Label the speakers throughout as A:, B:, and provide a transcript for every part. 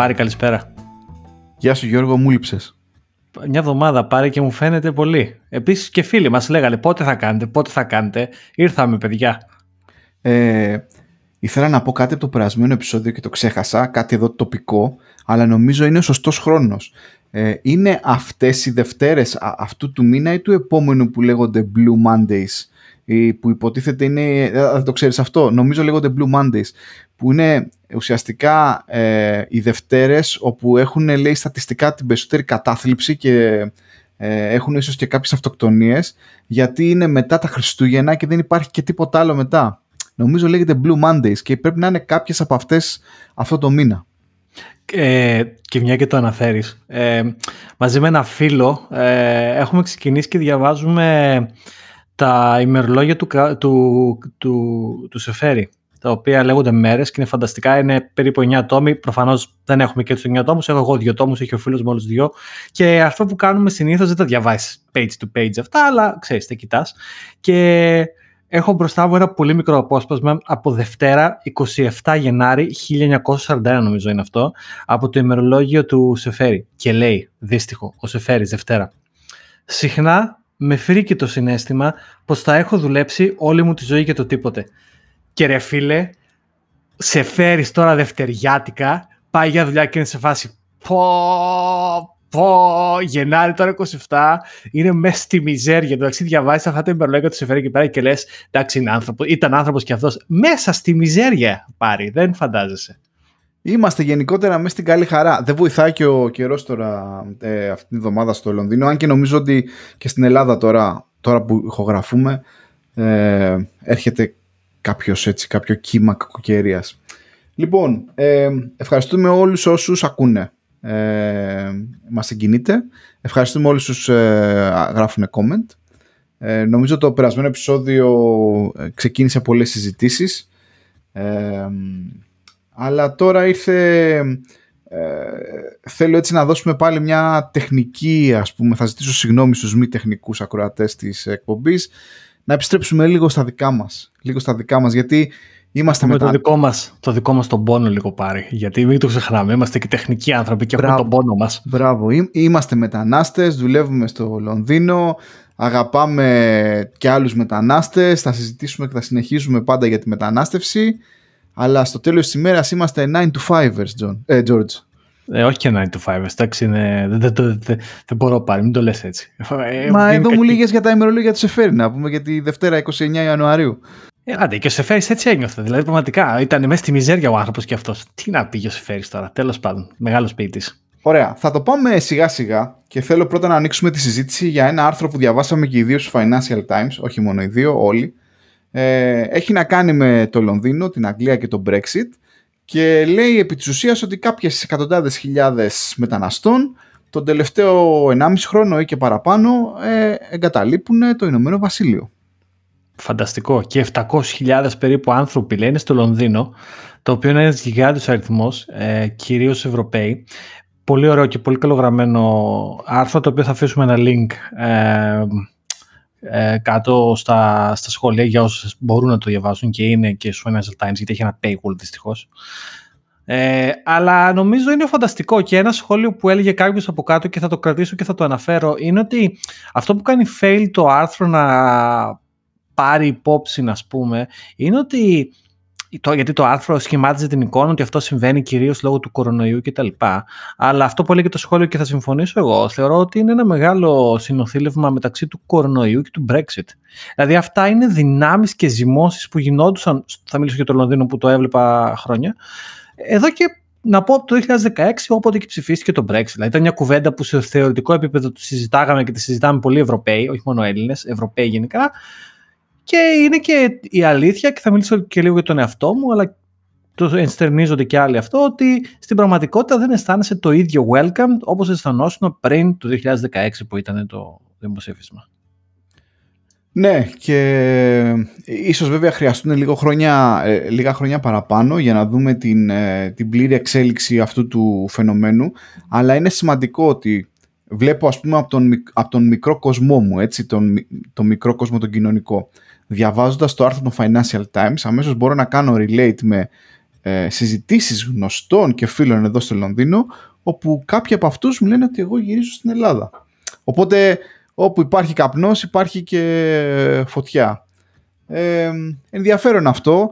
A: Πάρη, καλησπέρα.
B: Γεια σου Γιώργο, μου λείψες.
A: Μια εβδομάδα πάρει και μου φαίνεται πολύ. Επίσης και φίλοι μας λέγανε πότε θα κάνετε, πότε θα κάνετε. Ήρθαμε παιδιά.
B: Ε, ήθελα να πω κάτι από το περασμένο επεισόδιο και το ξέχασα, κάτι εδώ τοπικό, αλλά νομίζω είναι ο σωστός χρόνος. Ε, είναι αυτές οι Δευτέρες αυτού του μήνα ή του επόμενου που λέγονται Blue Mondays; Που υποτίθεται είναι, ε, δεν το ξέρεις αυτό, νομίζω λέγονται Blue Mondays, που είναι ουσιαστικά ε, οι Δευτέρες όπου έχουν λέει στατιστικά την περισσότερη κατάθλιψη και ε, έχουν ίσως και κάποιες αυτοκτονίες γιατί είναι μετά τα Χριστούγεννα και δεν υπάρχει και τίποτα άλλο μετά. Νομίζω λέγεται Blue Mondays και πρέπει να είναι κάποιες από αυτές αυτό το μήνα.
A: Ε, και μια και το αναφέρεις. Ε, μαζί με ένα φίλο ε, έχουμε ξεκινήσει και διαβάζουμε τα ημερολόγια του, του, του, του Σεφέρη, τα οποία λέγονται μέρες και είναι φανταστικά. Είναι περίπου 9 τόμοι. Προφανώς δεν έχουμε και τους 9 τόμου. Έχω εγώ 2 τόμου, έχει ο φίλος μου όλους 2. Και αυτό που κάνουμε συνήθως δεν τα διαβάζει page to page αυτά, αλλά ξέρεις, τα κοιτάς. Και έχω μπροστά μου ένα πολύ μικρό απόσπασμα από Δευτέρα 27 Γενάρη 1941, νομίζω είναι αυτό, από το ημερολόγιο του Σεφέρη. Και λέει, δύστιχο, ο Σεφέρη Δευτέρα. Συχνά με φρίκει το συνέστημα πως θα έχω δουλέψει όλη μου τη ζωή για το τίποτε. Και ρε φίλε, σε φέρεις τώρα δευτεριάτικα, πάει για δουλειά και είναι σε φάση πω, πω, Γενάρη τώρα 27, είναι μέσα στη μιζέρια. Εντάξει, διαβάζεις αυτά τα υπερλόγια του σε φέρει και πέρα και λες: Εντάξει, είναι άνθρωπο, ήταν άνθρωπος και αυτός. Μέσα στη μιζέρια πάρει, δεν φαντάζεσαι.
B: Είμαστε γενικότερα μέσα στην καλή χαρά. Δεν βοηθάει και ο καιρός τώρα ε, αυτή τη βδομάδα στο Λονδίνο, αν και νομίζω ότι και στην Ελλάδα τώρα, τώρα που ηχογραφούμε ε, έρχεται κάποιος έτσι, κάποιο κύμα κακοκαιρίας. Λοιπόν, ε, ευχαριστούμε όλους όσους ακούνε. Ε, μας συγκινείτε. Ευχαριστούμε όλους όσους ε, γράφουν comment. Ε, νομίζω το περασμένο επεισόδιο ε, ξεκίνησε πολλές συζητήσεις. Ε, αλλά τώρα ήρθε... Ε, θέλω έτσι να δώσουμε πάλι μια τεχνική, ας πούμε, θα ζητήσω συγγνώμη στους μη τεχνικούς ακροατές της εκπομπής, να επιστρέψουμε λίγο στα δικά μας. Λίγο στα δικά μας, γιατί είμαστε
A: με το δικό μας, το δικό μας τον πόνο λίγο πάρει, γιατί μην το ξεχνάμε, είμαστε και τεχνικοί άνθρωποι και έχουμε τον πόνο μας.
B: Μπράβο, είμαστε μετανάστες, δουλεύουμε στο Λονδίνο, αγαπάμε και άλλους μετανάστες, θα συζητήσουμε και θα συνεχίσουμε πάντα για τη μετανάστευση. Αλλά στο τέλος της ημέρας είμαστε 9 to 5ers, John, ε, George.
A: Ε, όχι και 9 to 5, εντάξει, είναι... δεν, δεν, δεν, δεν μπορώ πάλι, μην το λες έτσι.
B: Ε, Μα εδώ μου λίγες για τα ημερολόγια του Σεφέρι, να πούμε για τη Δευτέρα 29 Ιανουαρίου.
A: Ε, άντε, και ο Σεφέρι έτσι ένιωθε. Δηλαδή, πραγματικά ήταν μέσα στη μιζέρια ο άνθρωπος και αυτός. Τι να πήγε ο Σεφέρι τώρα, τέλος πάντων. Μεγάλος ποιητής.
B: Ωραία. Θα το πάμε σιγά σιγά και θέλω πρώτα να ανοίξουμε τη συζήτηση για ένα άρθρο που διαβάσαμε και οι δύο στου Financial Times, όχι μόνο οι δύο, όλοι, ε, έχει να κάνει με το Λονδίνο, την Αγγλία και το Brexit και λέει επί της ουσίας ότι κάποιες εκατοντάδες χιλιάδες μεταναστών τον τελευταίο 1,5 χρόνο ή και παραπάνω ε, εγκαταλείπουν το Ηνωμένο Βασίλειο.
A: Φανταστικό. Και 700.000 περίπου άνθρωποι λένε στο Λονδίνο, το οποίο είναι ένας γιγάντιος αριθμός, ε, κυρίως Ευρωπαίοι. Πολύ ωραίο και πολύ καλογραμμένο άρθρο, το οποίο θα αφήσουμε ένα link ε, ε, κάτω στα, στα σχόλια για όσους μπορούν να το διαβάσουν και είναι και στους Financial Times γιατί έχει ένα paywall δυστυχώς. Ε, αλλά νομίζω είναι φανταστικό και ένα σχόλιο που έλεγε κάποιος από κάτω και θα το κρατήσω και θα το αναφέρω είναι ότι αυτό που κάνει fail το άρθρο να πάρει υπόψη να πούμε είναι ότι το, γιατί το άρθρο σχημάτιζε την εικόνα ότι αυτό συμβαίνει κυρίως λόγω του κορονοϊού κτλ. Αλλά αυτό που έλεγε το σχόλιο και θα συμφωνήσω εγώ, θεωρώ ότι είναι ένα μεγάλο συνοθήλευμα μεταξύ του κορονοϊού και του Brexit. Δηλαδή αυτά είναι δυνάμεις και ζυμώσεις που γινόντουσαν, θα μιλήσω για το Λονδίνο που το έβλεπα χρόνια, εδώ και να πω το 2016 όποτε και ψηφίστηκε το Brexit. Δηλαδή ήταν μια κουβέντα που σε θεωρητικό επίπεδο τη συζητάγαμε και τη συζητάμε πολλοί Ευρωπαίοι, όχι μόνο Έλληνες, Ευρωπαίοι γενικά, και είναι και η αλήθεια, και θα μιλήσω και λίγο για τον εαυτό μου, αλλά το ενστερνίζονται και άλλοι αυτό, ότι στην πραγματικότητα δεν αισθάνεσαι το ίδιο welcome όπως αισθανόσουν πριν το 2016 που ήταν το δημοσίευμα.
B: Ναι, και ίσως βέβαια χρειαστούν λίγο χρόνια, ε, λίγα χρόνια παραπάνω για να δούμε την, ε, την πλήρη εξέλιξη αυτού του φαινομένου, αλλά είναι σημαντικό ότι βλέπω ας πούμε από τον, από τον μικρό κοσμό μου, έτσι, τον, τον μικρό κόσμο τον κοινωνικό, διαβάζοντας το άρθρο των Financial Times, αμέσως μπορώ να κάνω relate με ε, συζητήσεις γνωστών και φίλων εδώ στο Λονδίνο όπου κάποιοι από αυτούς μου λένε ότι εγώ γυρίζω στην Ελλάδα. Οπότε όπου υπάρχει καπνός υπάρχει και φωτιά. Ε, ενδιαφέρον αυτό.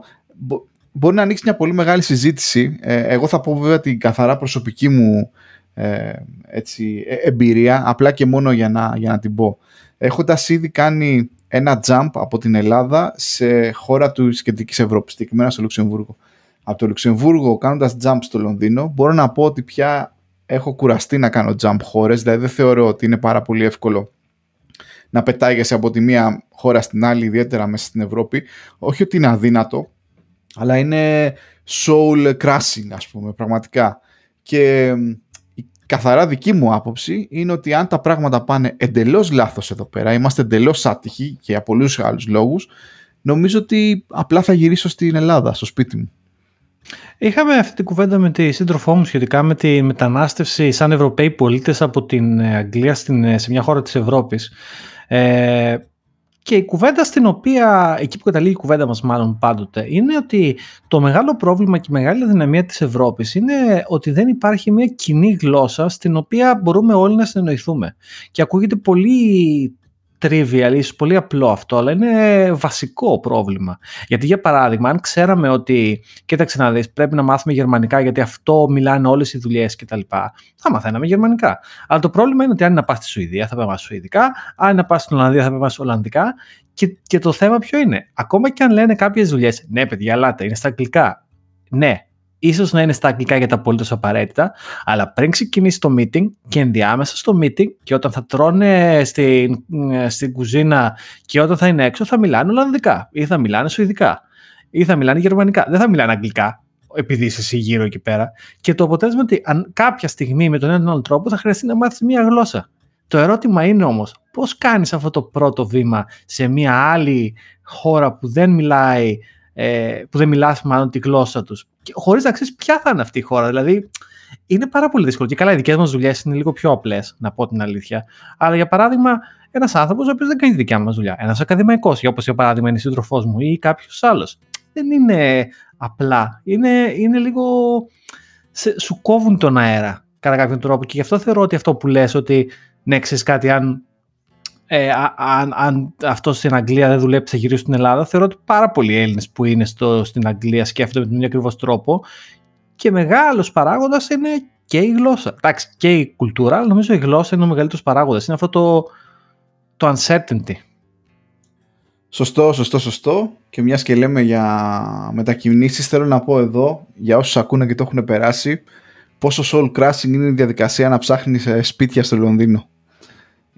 B: Μπορεί να ανοίξει μια πολύ μεγάλη συζήτηση. Ε, εγώ θα πω βέβαια την καθαρά προσωπική μου ε, έτσι, ε, εμπειρία, απλά και μόνο για να, για να την πω. Έχοντας ήδη κάνει ένα jump από την Ελλάδα σε χώρα του Κεντρική Ευρώπης, συγκεκριμένα στο Λουξεμβούργο. Από το Λουξεμβούργο κάνοντας jump στο Λονδίνο, μπορώ να πω ότι πια έχω κουραστεί να κάνω jump χώρες, δηλαδή δεν θεωρώ ότι είναι πάρα πολύ εύκολο να πετάγεσαι από τη μία χώρα στην άλλη, ιδιαίτερα μέσα στην Ευρώπη. Όχι ότι είναι αδύνατο, αλλά είναι soul crashing, ας πούμε, πραγματικά. Και η καθαρά δική μου άποψη είναι ότι αν τα πράγματα πάνε εντελώς λάθος εδώ πέρα, είμαστε εντελώς άτυχοι και για πολλούς άλλους λόγους, νομίζω ότι απλά θα γυρίσω στην Ελλάδα, στο σπίτι μου.
A: Είχαμε αυτή την κουβέντα με τη σύντροφό μου σχετικά με τη μετανάστευση σαν Ευρωπαίοι πολίτες από την Αγγλία στην, σε μια χώρα της Ευρώπης. Ε, και η κουβέντα στην οποία, εκεί που καταλήγει η κουβέντα μας μάλλον πάντοτε, είναι ότι το μεγάλο πρόβλημα και η μεγάλη αδυναμία της Ευρώπης είναι ότι δεν υπάρχει μια κοινή γλώσσα στην οποία μπορούμε όλοι να συνεννοηθούμε. Και ακούγεται πολύ trivial, ίσως πολύ απλό αυτό, αλλά είναι βασικό πρόβλημα. Γιατί για παράδειγμα, αν ξέραμε ότι, κοίταξε να δεις, πρέπει να μάθουμε γερμανικά γιατί αυτό μιλάνε όλες οι δουλειές κτλ. Θα μαθαίναμε γερμανικά. Αλλά το πρόβλημα είναι ότι αν είναι να πας στη Σουηδία θα πρέπει να Σουηδικά, αν είναι να πας στην Ολλανδία θα πρέπει να Ολλανδικά και, και το θέμα ποιο είναι. Ακόμα και αν λένε κάποιες δουλειές, ναι παιδιά, ελάτε, είναι στα αγγλικά. Ναι, ίσως να είναι στα αγγλικά για τα απολύτως απαραίτητα, αλλά πριν ξεκινήσει το meeting και ενδιάμεσα στο meeting και όταν θα τρώνε στην, στην κουζίνα και όταν θα είναι έξω θα μιλάνε Ολλανδικά ή θα μιλάνε Σουηδικά ή θα μιλάνε Γερμανικά. Δεν θα μιλάνε Αγγλικά επειδή είσαι εσύ γύρω εκεί πέρα. Και το αποτέλεσμα είναι ότι αν κάποια στιγμή με τον έναν άλλο τρόπο θα χρειαστεί να μάθεις μία γλώσσα. Το ερώτημα είναι όμως, πώς κάνεις αυτό το πρώτο βήμα σε μία άλλη χώρα που δεν μιλάει ε, που δεν μιλάς μάλλον τη γλώσσα τους. Χωρίς να ξέρεις ποια θα είναι αυτή η χώρα. Δηλαδή είναι πάρα πολύ δύσκολο. Και καλά οι δικές μας δουλειές είναι λίγο πιο απλές να πω την αλήθεια. Αλλά για παράδειγμα ένας άνθρωπος ο οποίος δεν κάνει τη δικιά μας δουλειά. Ένας ακαδημαϊκός όπως για παράδειγμα είναι η σύντροφός μου ή κάποιος άλλος. Δεν είναι απλά. Είναι, είναι λίγο σε, σου κόβουν τον αέρα κατά κάποιον τρόπο. Και γι' αυτό θεωρώ ότι αυτό που λες ότι ναι ξέρεις κάτι αν ε, αν, αν αυτό στην Αγγλία δεν δουλέψει, θα γυρίσει στην Ελλάδα. Θεωρώ ότι πάρα πολλοί Έλληνες που είναι στο, στην Αγγλία σκέφτονται με τον ίδιο ακριβώς τρόπο. Και μεγάλος παράγοντας είναι και η γλώσσα. Εντάξει, και η κουλτούρα, αλλά νομίζω η γλώσσα είναι ο μεγαλύτερος παράγοντας. Είναι αυτό το, το uncertainty.
B: Σωστό, σωστό, σωστό. Και μιας και λέμε για μετακινήσεις, θέλω να πω εδώ, για όσους ακούνε και το έχουν περάσει, πόσο soul crashing είναι η διαδικασία να ψάχνεις σπίτια στο Λονδίνο.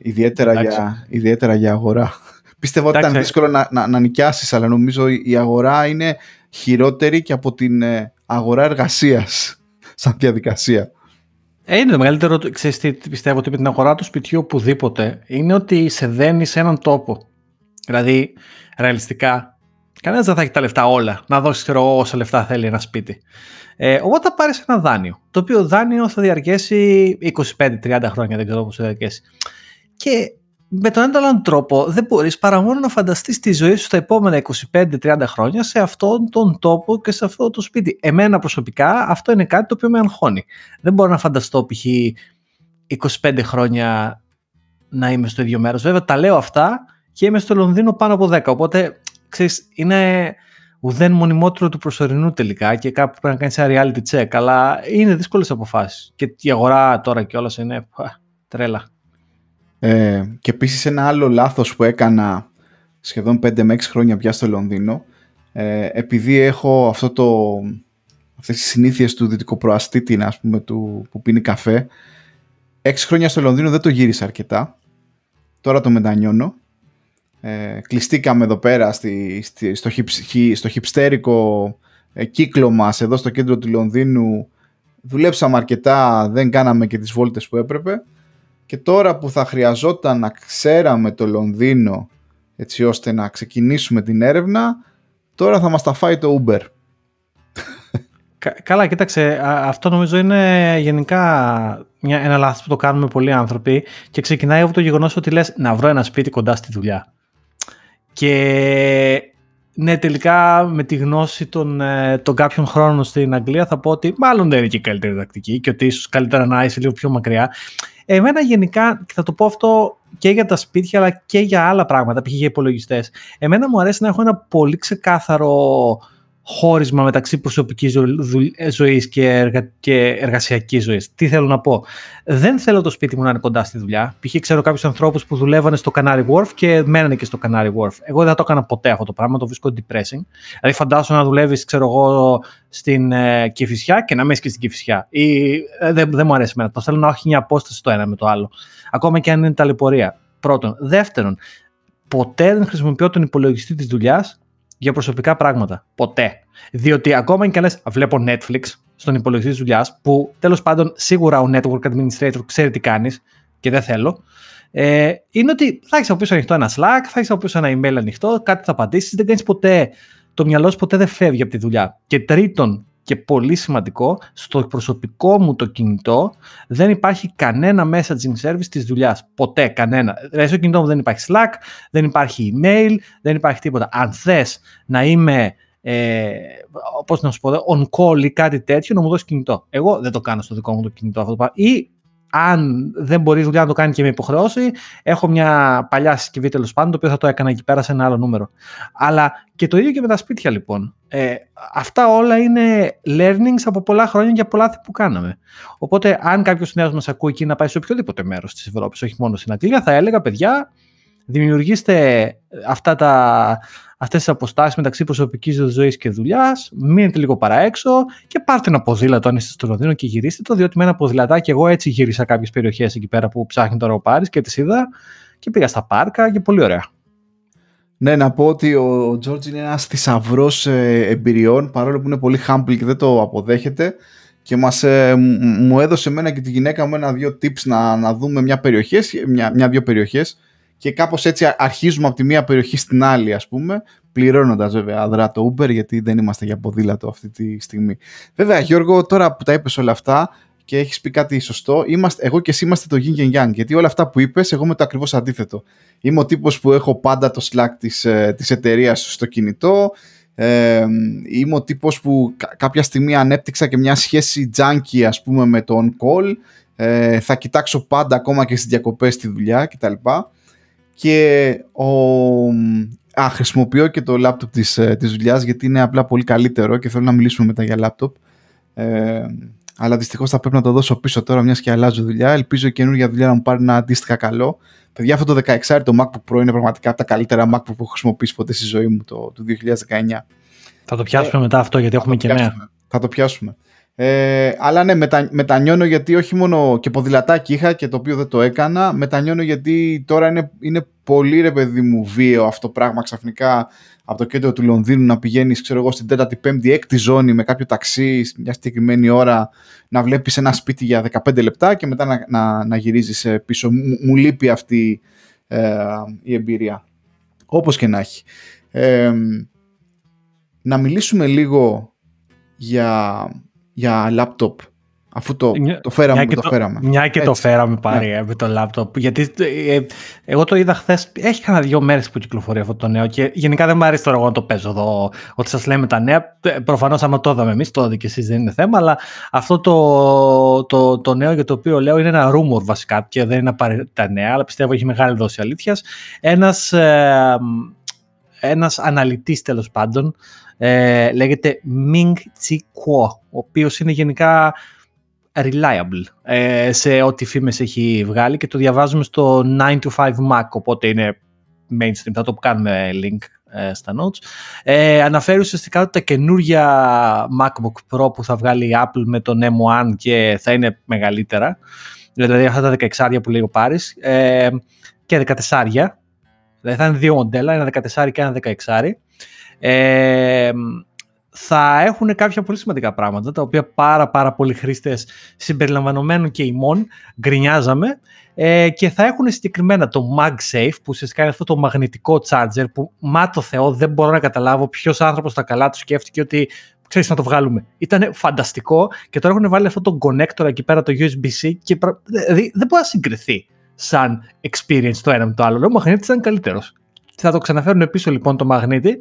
B: Ιδιαίτερα, για, ιδιαίτερα για αγορά. Πίστευα ότι ήταν δύσκολο να, να, να νοικιάσεις, αλλά νομίζω η αγορά είναι χειρότερη και από την ε, αγορά εργασίας σαν διαδικασία.
A: Ε, είναι το μεγαλύτερο, ξέρεις τι πιστεύω ότι με την αγορά του σπιτιού οπουδήποτε είναι ότι σε δένει σε έναν τόπο. Δηλαδή, ρεαλιστικά, κανένας δεν θα έχει τα λεφτά όλα να δώσεις ξέρω, όσα λεφτά θέλει ένα σπίτι. Ε, οπότε θα πάρεις ένα δάνειο. Το οποίο δάνειο θα διαρκέσει 25-30 χρόνια, δεν ξέρω πώς θα διαρκέσει. Και με τον έναν τρόπο δεν μπορείς παρά μόνο να φανταστείς τη ζωή σου στα επόμενα 25-30 χρόνια σε αυτόν τον τόπο και σε αυτό το σπίτι. Εμένα προσωπικά αυτό είναι κάτι το οποίο με αγχώνει. Δεν μπορώ να φανταστώ π.χ. 25 χρόνια να είμαι στο ίδιο μέρος. Βέβαια τα λέω αυτά και είμαι στο Λονδίνο πάνω από 10. Οπότε ξέρεις είναι ουδέν μονιμότερο του προσωρινού τελικά και κάπου πρέπει να κάνεις ένα reality check. Αλλά είναι δύσκολες αποφάσεις. Και η αγορά τώρα κιόλας είναι τρέλα.
B: Ε, και επίσης ένα άλλο λάθος που έκανα σχεδόν 5 με 6 χρόνια πια στο Λονδίνο ε, επειδή έχω αυτό το, αυτές τις συνήθειες του δυτικοπροαστήτη ας πούμε, του, που πίνει καφέ 6 χρόνια στο Λονδίνο δεν το γύρισα αρκετά. Τώρα το μετανιώνω. Ε, κλειστήκαμε εδώ πέρα στη, στη, στο, χυψ, στο χυψτέρικο ε, κύκλο μας εδώ στο κέντρο του Λονδίνου. Δουλέψαμε αρκετά δεν κάναμε και τις βόλτες που έπρεπε και τώρα που θα χρειαζόταν να ξέραμε το Λονδίνο έτσι ώστε να ξεκινήσουμε την έρευνα, τώρα θα μας τα φάει το Uber.
A: Καλά, κοίταξε, αυτό νομίζω είναι γενικά μια, ένα λάθος που το κάνουμε πολλοί άνθρωποι και ξεκινάει από το γεγονός ότι λες να βρω ένα σπίτι κοντά στη δουλειά. Και ναι, τελικά με τη γνώση των, ε, των κάποιων χρόνων στην Αγγλία θα πω ότι μάλλον δεν είναι και η καλύτερη τακτική και ότι ίσως καλύτερα να είσαι λίγο πιο μακριά. Εμένα γενικά, και θα το πω αυτό και για τα σπίτια αλλά και για άλλα πράγματα, π.χ. για υπολογιστές. Εμένα μου αρέσει να έχω ένα πολύ ξεκάθαρο χώρισμα μεταξύ προσωπικής ζωής και, εργα... και εργασιακής ζωής. Τι θέλω να πω; Δεν θέλω το σπίτι μου να είναι κοντά στη δουλειά. Π.χ. ξέρω κάποιους ανθρώπους που δουλεύανε στο Canary Wharf και μένανε και στο Canary Wharf. Εγώ δεν το έκανα ποτέ αυτό το πράγμα, το βρίσκω depressing. Δηλαδή φαντάσου να δουλεύεις, ξέρω εγώ, στην ε, Κηφισιά και να μένεις και στην Κηφισιά. Ή, ε, δεν, δεν μου αρέσει εμένα. Το θέλω να έχει μια απόσταση το ένα με το άλλο. Ακόμα και αν είναι ταλαιπωρία. Πρώτον. Δεύτερον, ποτέ δεν χρησιμοποιώ τον υπολογιστή της δουλειάς για προσωπικά πράγματα. Ποτέ. Διότι ακόμα και αν λες, βλέπω Netflix στον υπολογιστή της δουλειάς, που τέλος πάντων σίγουρα ο network administrator ξέρει τι κάνεις και δεν θέλω. Ε, είναι ότι θα έχεις από πίσω ανοιχτό ένα Slack, θα έχεις από πίσω ένα email ανοιχτό, κάτι θα απαντήσεις, δεν κάνεις ποτέ. Το μυαλό σου ποτέ δεν φεύγει από τη δουλειά. Και τρίτον, και πολύ σημαντικό, στο προσωπικό μου το κινητό δεν υπάρχει κανένα messaging service της δουλειάς. Ποτέ, κανένα. Δηλαδή στο κινητό μου δεν υπάρχει Slack, δεν υπάρχει email, δεν υπάρχει τίποτα. Αν θες να είμαι ε, πώς να σου πω, on call ή κάτι τέτοιο, να μου δώσεις κινητό. Εγώ δεν το κάνω στο δικό μου το κινητό αυτό το πράγμα. Ή αν δεν μπορείς η δουλειά να το κάνεις και με υποχρεώσει, έχω μια παλιά συσκευή τέλος πάντων, το οποίο θα το έκανα εκεί πέρα σε ένα άλλο νούμερο. Αλλά και το ίδιο και με τα σπίτια λοιπόν. Ε, αυτά όλα είναι learnings από πολλά χρόνια για πολλά που κάναμε. Οπότε, αν κάποιος νέος μας ακούει εκεί να πάει σε οποιοδήποτε μέρος της Ευρώπης, όχι μόνο στην Αγγλία, θα έλεγα παιδιά, δημιουργήστε αυτά τα, αυτές τις αποστάσεις μεταξύ προσωπικής ζωής και δουλειάς, μείνετε λίγο παραέξω και πάρτε ένα ποδήλατο αν είστε στο Λονδίνο και γυρίστε το, διότι με ένα ποδηλατάκι εγώ έτσι γύρισα κάποιες περιοχές εκεί πέρα που ψάχνει τώρα ο Πάρης και τις είδα και πήγα στα πάρκα και πολύ ωραία.
B: Ναι, να πω ότι ο Τζόρτζ είναι ένας θησαυρός ε, εμπειριών, παρόλο που είναι πολύ humble και δεν το αποδέχεται. Και μας, ε, μου έδωσε εμένα και τη γυναίκα μου ένα-δύο tips να, να δούμε μια περιοχές, μια, μια-δύο περιοχές και κάπως έτσι αρχίζουμε από τη μία περιοχή στην άλλη ας πούμε πληρώνοντας βέβαια αδρά το Uber γιατί δεν είμαστε για ποδήλατο αυτή τη στιγμή. Βέβαια Γιώργο τώρα που τα είπες όλα αυτά και έχεις πει κάτι σωστό, είμαστε, εγώ και εσύ είμαστε το yin και yang γιατί όλα αυτά που είπες εγώ είμαι το ακριβώς αντίθετο. Είμαι ο τύπος που έχω πάντα το Slack της, ε, της εταιρείας στο κινητό, ε, είμαι ο τύπος που κάποια στιγμή ανέπτυξα και μια σχέση junkie ας πούμε με το on call ε, θα κοιτάξω πάντα ακόμα και στις διακοπές στη δουλειά κτλ και ο... Α, χρησιμοποιώ και το λάπτοπ της, ε, της δουλειάς γιατί είναι απλά πολύ καλύτερο και θέλω να μιλήσουμε μετά για λάπτοπ. Ε, αλλά δυστυχώς θα πρέπει να το δώσω πίσω τώρα, μιας και αλλάζω δουλειά. Ελπίζω η καινούργια δουλειά να μου πάρει ένα αντίστοιχα καλό. Παιδιά, αυτό το 16 το MacBook Pro είναι πραγματικά από τα καλύτερα MacBook που έχω χρησιμοποιήσει ποτέ στη ζωή μου το, το 2019.
A: Θα το πιάσουμε ε, μετά αυτό γιατί έχουμε και νέα.
B: Θα το πιάσουμε. Ε, αλλά ναι, μετα, μετανιώνω γιατί όχι μόνο και ποδηλατάκι είχα και το οποίο δεν το έκανα. Μετανιώνω γιατί τώρα είναι, είναι πολύ ρε παιδί μου βίαιο αυτό το πράγμα ξαφνικά από το κέντρο του Λονδίνου να πηγαίνεις, ξέρω εγώ, στην 4η, 5η, 6η ζώνη με κάποιο ταξί μια συγκεκριμένη ώρα να βλέπεις ένα σπίτι για 15 λεπτά και μετά να, να, να γυρίζεις ε, πίσω. Μου, μου λείπει αυτή ε, η εμπειρία. Όπως και να έχει. Ε, να μιλήσουμε λίγο για για λάπτοπ. Αφού το, το φέραμε
A: και
B: το, φέραμε.
A: Μια και το φέραμε πάρει ναι. με το λάπτοπ. Γιατί ε, εγώ το είδα χθες. Έχει κανένα δύο μέρες που κυκλοφορεί αυτό το νέο. Και γενικά δεν μου αρέσει τώρα εγώ να το παίζω εδώ. Ότι σας λέμε τα νέα. Ε, Προφανώς, άμα το είδαμε εμείς, το είδατε και εσείς δεν είναι θέμα. Αλλά αυτό το, το, το νέο για το οποίο λέω είναι ένα rumor βασικά. Και δεν είναι απαραίτητα νέα. Αλλά πιστεύω έχει μεγάλη δόση αλήθειας. Ένας ε, ένας αναλυτής τέλος πάντων ε, λέγεται Ming Chi Kuo, ο οποίος είναι γενικά reliable ε, σε ό,τι φήμες έχει βγάλει και το διαβάζουμε στο 9 to 5 Mac, οπότε είναι mainstream, θα το κάνουμε link ε, στα notes. Ε, αναφέρει ουσιαστικά ότι τα καινούργια MacBook Pro που θα βγάλει η Apple με τον M1 και θα είναι μεγαλύτερα, δηλαδή αυτά τα 16 που λέει ο Πάρης, ε, και 14 δηλαδή θα είναι δύο μοντέλα, ένα 14 και ένα 16 ε, θα έχουν κάποια πολύ σημαντικά πράγματα, τα οποία πάρα πάρα πολλοί χρήστες συμπεριλαμβανομένων και ημών γκρινιάζαμε. Ε, και θα έχουν συγκεκριμένα το MagSafe που ουσιαστικά είναι αυτό το μαγνητικό charger που μα το Θεό δεν μπορώ να καταλάβω ποιος άνθρωπος τα καλά του σκέφτηκε ότι ξέρεις να το βγάλουμε. Ήταν φανταστικό. Και τώρα έχουν βάλει αυτό το connector εκεί πέρα το USB-C και δηλαδή δεν μπορεί να συγκριθεί σαν experience το ένα με το άλλο. Ο μαγνήτης ήταν καλύτερος Θα το ξαναφέρουν πίσω λοιπόν το μαγνήτη.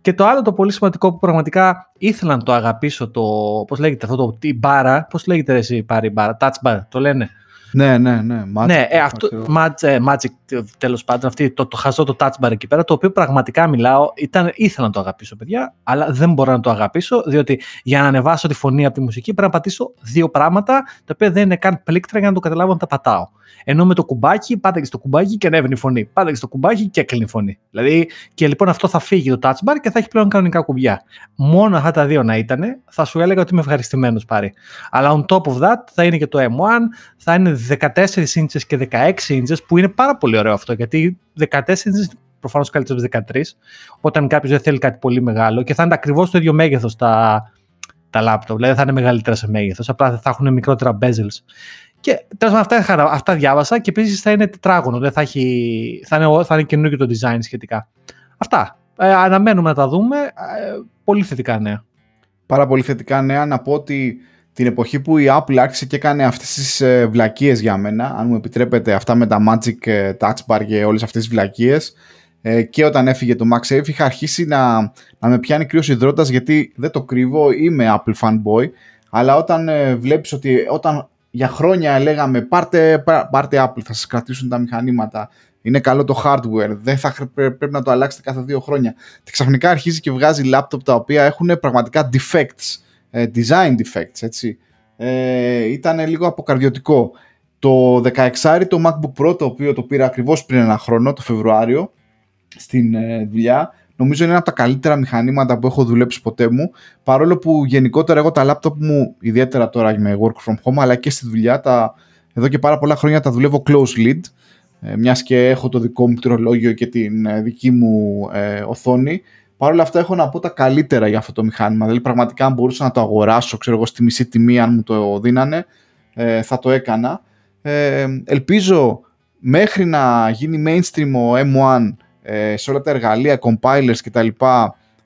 A: Και το άλλο το πολύ σημαντικό που πραγματικά ήθελα να το αγαπήσω, το, πώς λέγεται αυτό το, η μπάρα, πώς λέγεται εσύ πάρει η μπάρα, touch bar, το λένε.
B: Ναι, ναι, ναι.
A: Magic, ναι, ε, αυτό, magic, ε, magic τέλος πάντων, αυτή, το, το χαζό το touch bar εκεί πέρα, το οποίο πραγματικά μιλάω, ήταν, ήθελα να το αγαπήσω, παιδιά, αλλά δεν μπορώ να το αγαπήσω, διότι για να ανεβάσω τη φωνή από τη μουσική πρέπει να πατήσω δύο πράγματα, τα οποία δεν είναι καν πλήκτρα για να το καταλάβω να τα πατάω. Ενώ με το κουμπάκι, πάτε και στο κουμπάκι και ανέβαινε η φωνή. Πάτε και στο κουμπάκι και έκλεινε η φωνή. Δηλαδή, και λοιπόν αυτό θα φύγει το touch bar και θα έχει πλέον κανονικά κουμπιά. Μόνο αυτά τα δύο να ήταν, θα σου έλεγα ότι είμαι ευχαριστημένος πάρει. Αλλά on top of that θα είναι και το M1, θα είναι 14 inches και 16 inches, που είναι πάρα πολύ ωραίο αυτό, γιατί 14 inches προφανώς καλύτερος από 13. Οπότε, αν κάποιος δεν θέλει κάτι πολύ μεγάλο και θα είναι ακριβώς το ίδιο μέγεθος τα, τα laptop, δηλαδή θα είναι μεγαλύτερα σε μέγεθος, απλά θα έχουν μικρότερα bezels. Και τέλος αυτά, αυτά διάβασα και επίσης θα είναι τετράγωνο, δεν θα, έχει, θα, είναι, θα είναι καινούργιο το design σχετικά. Αυτά. Ε, αναμένουμε να τα δούμε. Ε, πολύ θετικά νέα.
B: Πάρα πολύ θετικά νέα. Να πω ότι την εποχή που η Apple άρχισε και έκανε αυτές τις ε, βλακίες για μένα, αν μου επιτρέπετε αυτά με τα Magic ε, Touch Bar και όλες αυτές τις βλακίες, ε, και όταν έφυγε το MagSafe είχα αρχίσει να, να με πιάνει κρύος υδρότας γιατί δεν το κρύβω, είμαι Apple fanboy, αλλά όταν ε, βλέπεις ότι όταν για χρόνια λέγαμε πάρτε, πάρτε Apple, θα σας κρατήσουν τα μηχανήματα, είναι καλό το hardware, δεν θα πρέπει να το αλλάξετε κάθε δύο χρόνια. Και ξαφνικά αρχίζει και βγάζει laptop τα οποία έχουν πραγματικά defects, ε, design defects, έτσι. Ε, ήταν λίγο αποκαρδιωτικό. Το 16 το MacBook Pro, το οποίο το πήρα ακριβώς πριν ένα χρόνο, το Φεβρουάριο, στην ε, δουλειά, νομίζω είναι ένα από τα καλύτερα μηχανήματα που έχω δουλέψει ποτέ μου. Παρόλο που γενικότερα εγώ τα λάπτοπ μου, ιδιαίτερα τώρα με work from home, αλλά και στη δουλειά, τα, εδώ και πάρα πολλά χρόνια τα δουλεύω close lead. Ε, Μιας και έχω το δικό μου πληκτρολόγιο και την ε, δική μου ε, οθόνη. Παρ' όλα αυτά έχω να πω τα καλύτερα για αυτό το μηχάνημα. Δηλαδή πραγματικά αν μπορούσα να το αγοράσω, ξέρω εγώ, στη μισή τιμή αν μου το δίνανε, ε, θα το έκανα. Ε, ελπίζω μέχρι να γίνει mainstream ο M1 ε, σε όλα τα εργαλεία, compilers κτλ.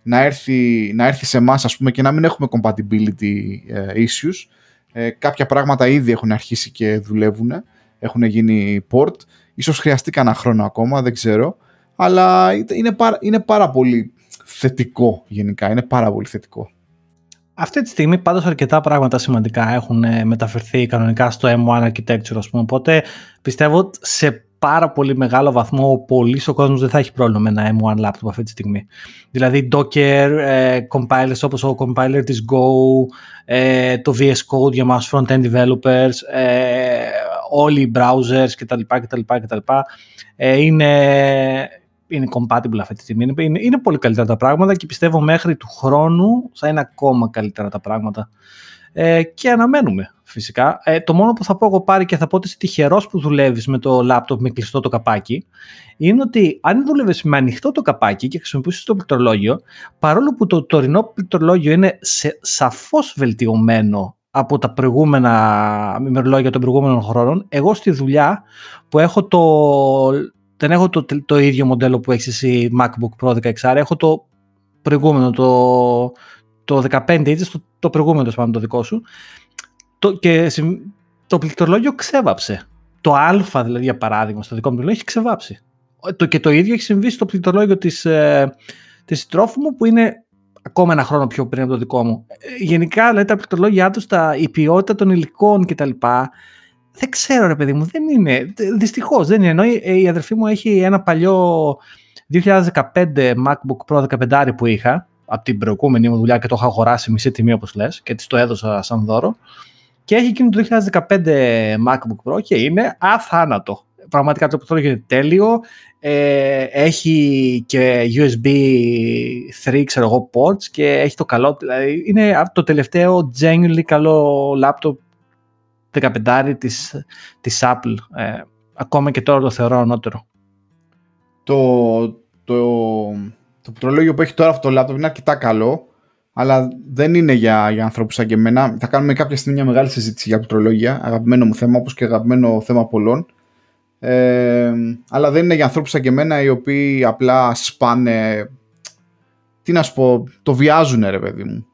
B: Να έρθει, να έρθει σε εμάς πούμε και να μην έχουμε compatibility ε, issues. Ε, κάποια πράγματα ήδη έχουν αρχίσει και δουλεύουν, έχουν γίνει port. Ίσως χρειαστεί κανένα χρόνο ακόμα, δεν ξέρω. Αλλά είναι πάρα, είναι πάρα πολύ θετικό γενικά, είναι πάρα πολύ θετικό.
A: Αυτή τη στιγμή πάντως αρκετά πράγματα σημαντικά έχουν μεταφερθεί κανονικά στο M1 Architecture, ας πούμε, οπότε πιστεύω σε πάρα πολύ μεγάλο βαθμό ο πολύς ο κόσμος δεν θα έχει πρόβλημα με ένα M1 laptop αυτή τη στιγμή. Δηλαδή Docker, ε, compilers όπως ο compiler της Go, ε, το VS Code για μας front-end developers, ε, όλοι οι browsers κτλ. κτλ, κτλ ε, είναι, είναι compatible αυτή τη στιγμή. Είναι, είναι πολύ καλύτερα τα πράγματα και πιστεύω μέχρι του χρόνου θα είναι ακόμα καλύτερα τα πράγματα. Ε, και αναμένουμε φυσικά. Ε, το μόνο που θα πω εγώ πάρει και θα πω ότι είσαι τυχερός που δουλεύεις με το λάπτοπ με κλειστό το καπάκι, είναι ότι αν δουλεύει με ανοιχτό το καπάκι και χρησιμοποιήσεις το πληκτρολόγιο, παρόλο που το τωρινό πληκτρολόγιο είναι σαφώς βελτιωμένο από τα προηγούμενα ημερολόγια των προηγούμενων χρόνων, εγώ στη δουλειά που έχω το. Δεν έχω το, το ίδιο μοντέλο που έχεις εσύ MacBook Pro 16, έχω το προηγούμενο, το, το 15 inches, το, το προηγούμενο το, το δικό σου το, και το πληκτρολόγιο ξέβαψε. Το α δηλαδή για παράδειγμα στο δικό μου πληκτρολόγιο έχει ξεβάψει. Το, και το ίδιο έχει συμβεί στο πληκτρολόγιο της, ε, της μου που είναι ακόμα ένα χρόνο πιο πριν από το δικό μου. Ε, γενικά δηλαδή τα πληκτρολόγια τους, η ποιότητα των υλικών κτλ. Δεν ξέρω ρε παιδί μου, δεν είναι. Δυστυχώς δεν είναι. Ενώ η αδερφή μου έχει ένα παλιό 2015 MacBook Pro 15 που είχα από την προηγούμενη μου δουλειά και το είχα αγοράσει μισή τιμή όπως λες και της το έδωσα σαν δώρο και έχει εκείνο το 2015 MacBook Pro και είναι αθάνατο. Πραγματικά το πληκτρολόγιο είναι τέλειο. Ε, έχει και USB 3 ξέρω εγώ ports και έχει το καλό, δηλαδή είναι το τελευταίο genuinely καλό laptop 15 της, της Apple. Ε, ακόμα και τώρα το θεωρώ ανώτερο.
B: Το, το, το πληκτρολόγιο που έχει τώρα αυτό το laptop είναι αρκετά καλό αλλά δεν είναι για, για ανθρώπους σαν και εμένα. Θα κάνουμε κάποια στιγμή μια μεγάλη συζήτηση για πληκτρολόγια, αγαπημένο μου θέμα, όπως και αγαπημένο θέμα πολλών. Ε, αλλά δεν είναι για ανθρώπους σαν και εμένα, οι οποίοι απλά σπάνε, τι να σου πω, το βιάζουν ρε παιδί μου.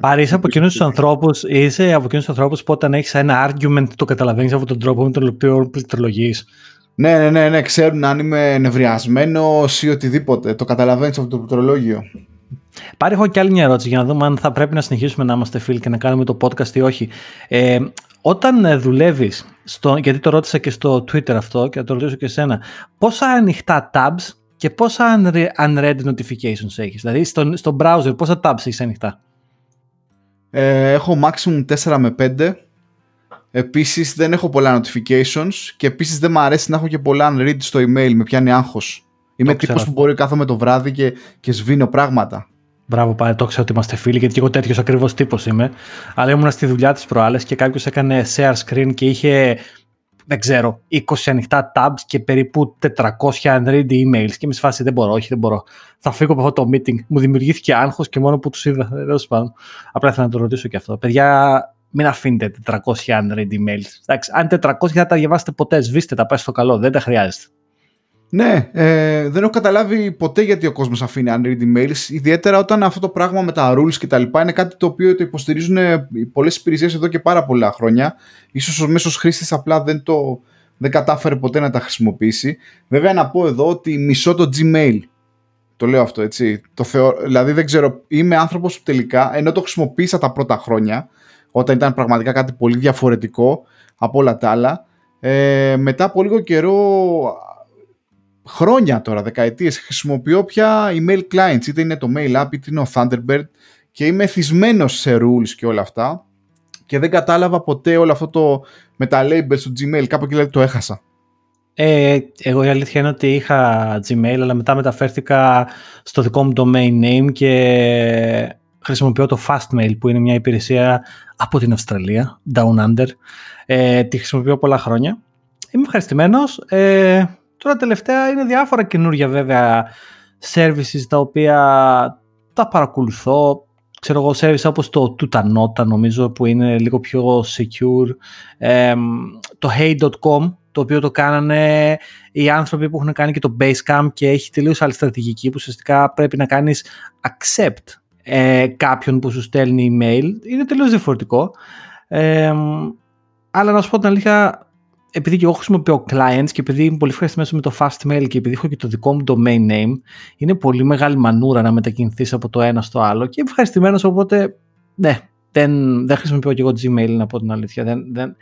A: Πάρει είσαι από εκείνους τους ανθρώπους, είσαι από εκείνους τους ανθρώπους που όταν έχεις ένα argument το καταλαβαίνεις από τον τρόπο με τον οποίο πληκτρολογείς.
B: Ναι, ναι, ναι, ναι, ξέρουν αν είμαι νευριασμένος ή οτιδήποτε. Το καταλαβαίνεις από το πληκτρολόγιο.
A: Πάρε, έχω και άλλη μια ερώτηση για να δούμε αν θα πρέπει να συνεχίσουμε να είμαστε φίλοι και να κάνουμε το podcast ή όχι. Ε, όταν ε, δουλεύεις, γιατί το ρώτησα και στο Twitter αυτό και θα το ρωτήσω και εσένα, πόσα ανοιχτά tabs και πόσα unread notifications έχεις, δηλαδή στο, στο browser πόσα tabs έχεις ανοιχτά;
B: Ε, έχω maximum 4 με 5. Επίσης δεν έχω πολλά notifications και επίσης δεν μου αρέσει να έχω και πολλά unread στο email, με πιάνει άγχος. Είμαι τύπος που μπορεί κάθομαι το βράδυ και, και σβήνω πράγματα.
A: Μπράβο, πάλι το ξέρω ότι είμαστε φίλοι, γιατί και εγώ τέτοιος ακριβώς τύπος είμαι. Αλλά ήμουν στη δουλειά της προάλλες και κάποιος έκανε share screen και είχε, δεν ξέρω, 20 ανοιχτά tabs και περίπου 400 unread emails. Και είμαι σε φάση δεν μπορώ, όχι, δεν μπορώ. Θα φύγω από αυτό το meeting. Μου δημιουργήθηκε άγχος και μόνο που τους είδα. Τέλος πάντων. Απλά ήθελα να το ρωτήσω και αυτό. Παιδιά, μην αφήνετε 400 unread emails. Εντάξει, αν 400 θα τα διαβάσετε ποτέ, σβήστε τα, πάει στο καλό, δεν τα χρειάζεται.
B: Ναι, ε, δεν έχω καταλάβει ποτέ γιατί ο κόσμος αφήνει unread emails, ιδιαίτερα όταν αυτό το πράγμα με τα rules και τα λοιπά είναι κάτι το οποίο το υποστηρίζουν πολλές υπηρεσίες εδώ και πάρα πολλά χρόνια. Ίσως ο μέσος χρήστης απλά δεν, το, δεν κατάφερε ποτέ να τα χρησιμοποιήσει. Βέβαια να πω εδώ ότι μισώ το Gmail. Το λέω αυτό έτσι. Το θεω... Δηλαδή δεν ξέρω, είμαι άνθρωπος που τελικά, ενώ το χρησιμοποίησα τα πρώτα χρόνια, όταν ήταν πραγματικά κάτι πολύ διαφορετικό από όλα τα άλλα, ε, μετά από λίγο καιρό χρόνια τώρα, δεκαετίες, χρησιμοποιώ πια email clients, είτε είναι το mail app, είτε είναι ο Thunderbird και είμαι εθισμένος σε rules και όλα αυτά και δεν κατάλαβα ποτέ όλο αυτό το με τα labels του Gmail, κάπου εκεί δηλαδή το έχασα.
A: Ε, εγώ η αλήθεια είναι ότι είχα Gmail, αλλά μετά μεταφέρθηκα στο δικό μου domain name και χρησιμοποιώ το Fastmail που είναι μια υπηρεσία από την Αυστραλία, Down Under. Ε, τη χρησιμοποιώ πολλά χρόνια. Είμαι ευχαριστημένος. Ε, Τώρα τελευταία είναι διάφορα καινούργια βέβαια services τα οποία τα παρακολουθώ. Ξέρω εγώ service όπως το Tutanota νομίζω που είναι λίγο πιο secure. το hey.com το οποίο το κάνανε οι άνθρωποι που έχουν κάνει και το Basecamp και έχει τελείως άλλη στρατηγική που ουσιαστικά πρέπει να κάνεις accept ε, κάποιον που σου στέλνει email. Είναι τελείως διαφορετικό. αλλά να σου πω την αλήθεια επειδή και εγώ χρησιμοποιώ clients και επειδή είμαι πολύ ευχαριστημένο με το fast mail και επειδή έχω και το δικό μου domain name, είναι πολύ μεγάλη μανούρα να μετακινηθείς από το ένα στο άλλο και είμαι ευχαριστημένος οπότε ναι, δεν, δεν χρησιμοποιώ και εγώ Gmail να πω την αλήθεια. Δεν, δεν,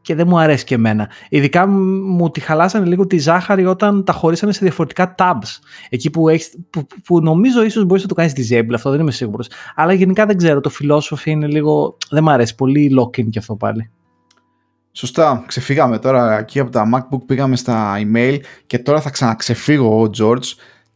A: και δεν μου αρέσει και εμένα. Ειδικά μου τη χαλάσανε λίγο τη ζάχαρη όταν τα χωρίσανε σε διαφορετικά tabs. Εκεί που, έχεις, που, που νομίζω ίσως μπορείς να το κάνεις disable, αυτό δεν είμαι σίγουρος. Αλλά γενικά δεν ξέρω. Το philosophy είναι λίγο. Δεν μου αρέσει. Πολύ locking και αυτό πάλι.
B: Σωστά, ξεφύγαμε τώρα εκεί από τα MacBook, πήγαμε στα email και τώρα θα ξαναξεφύγω ο George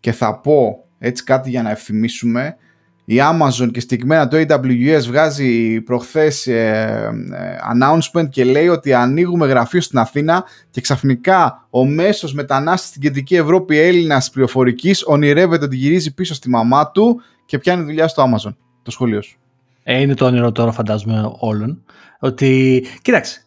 B: και θα πω έτσι κάτι για να ευθυμίσουμε. Η Amazon και συγκεκριμένα το AWS βγάζει προχθές ε, ε, announcement και λέει ότι ανοίγουμε γραφείο στην Αθήνα και ξαφνικά ο μέσος μετανάστης στην κεντρική Ευρώπη Έλληνας πληροφορικής ονειρεύεται ότι γυρίζει πίσω στη μαμά του και πιάνει δουλειά στο Amazon. Το σχολείο σου.
A: Ε, είναι το όνειρο τώρα φαντάζομαι όλων. Ότι, κοίταξε,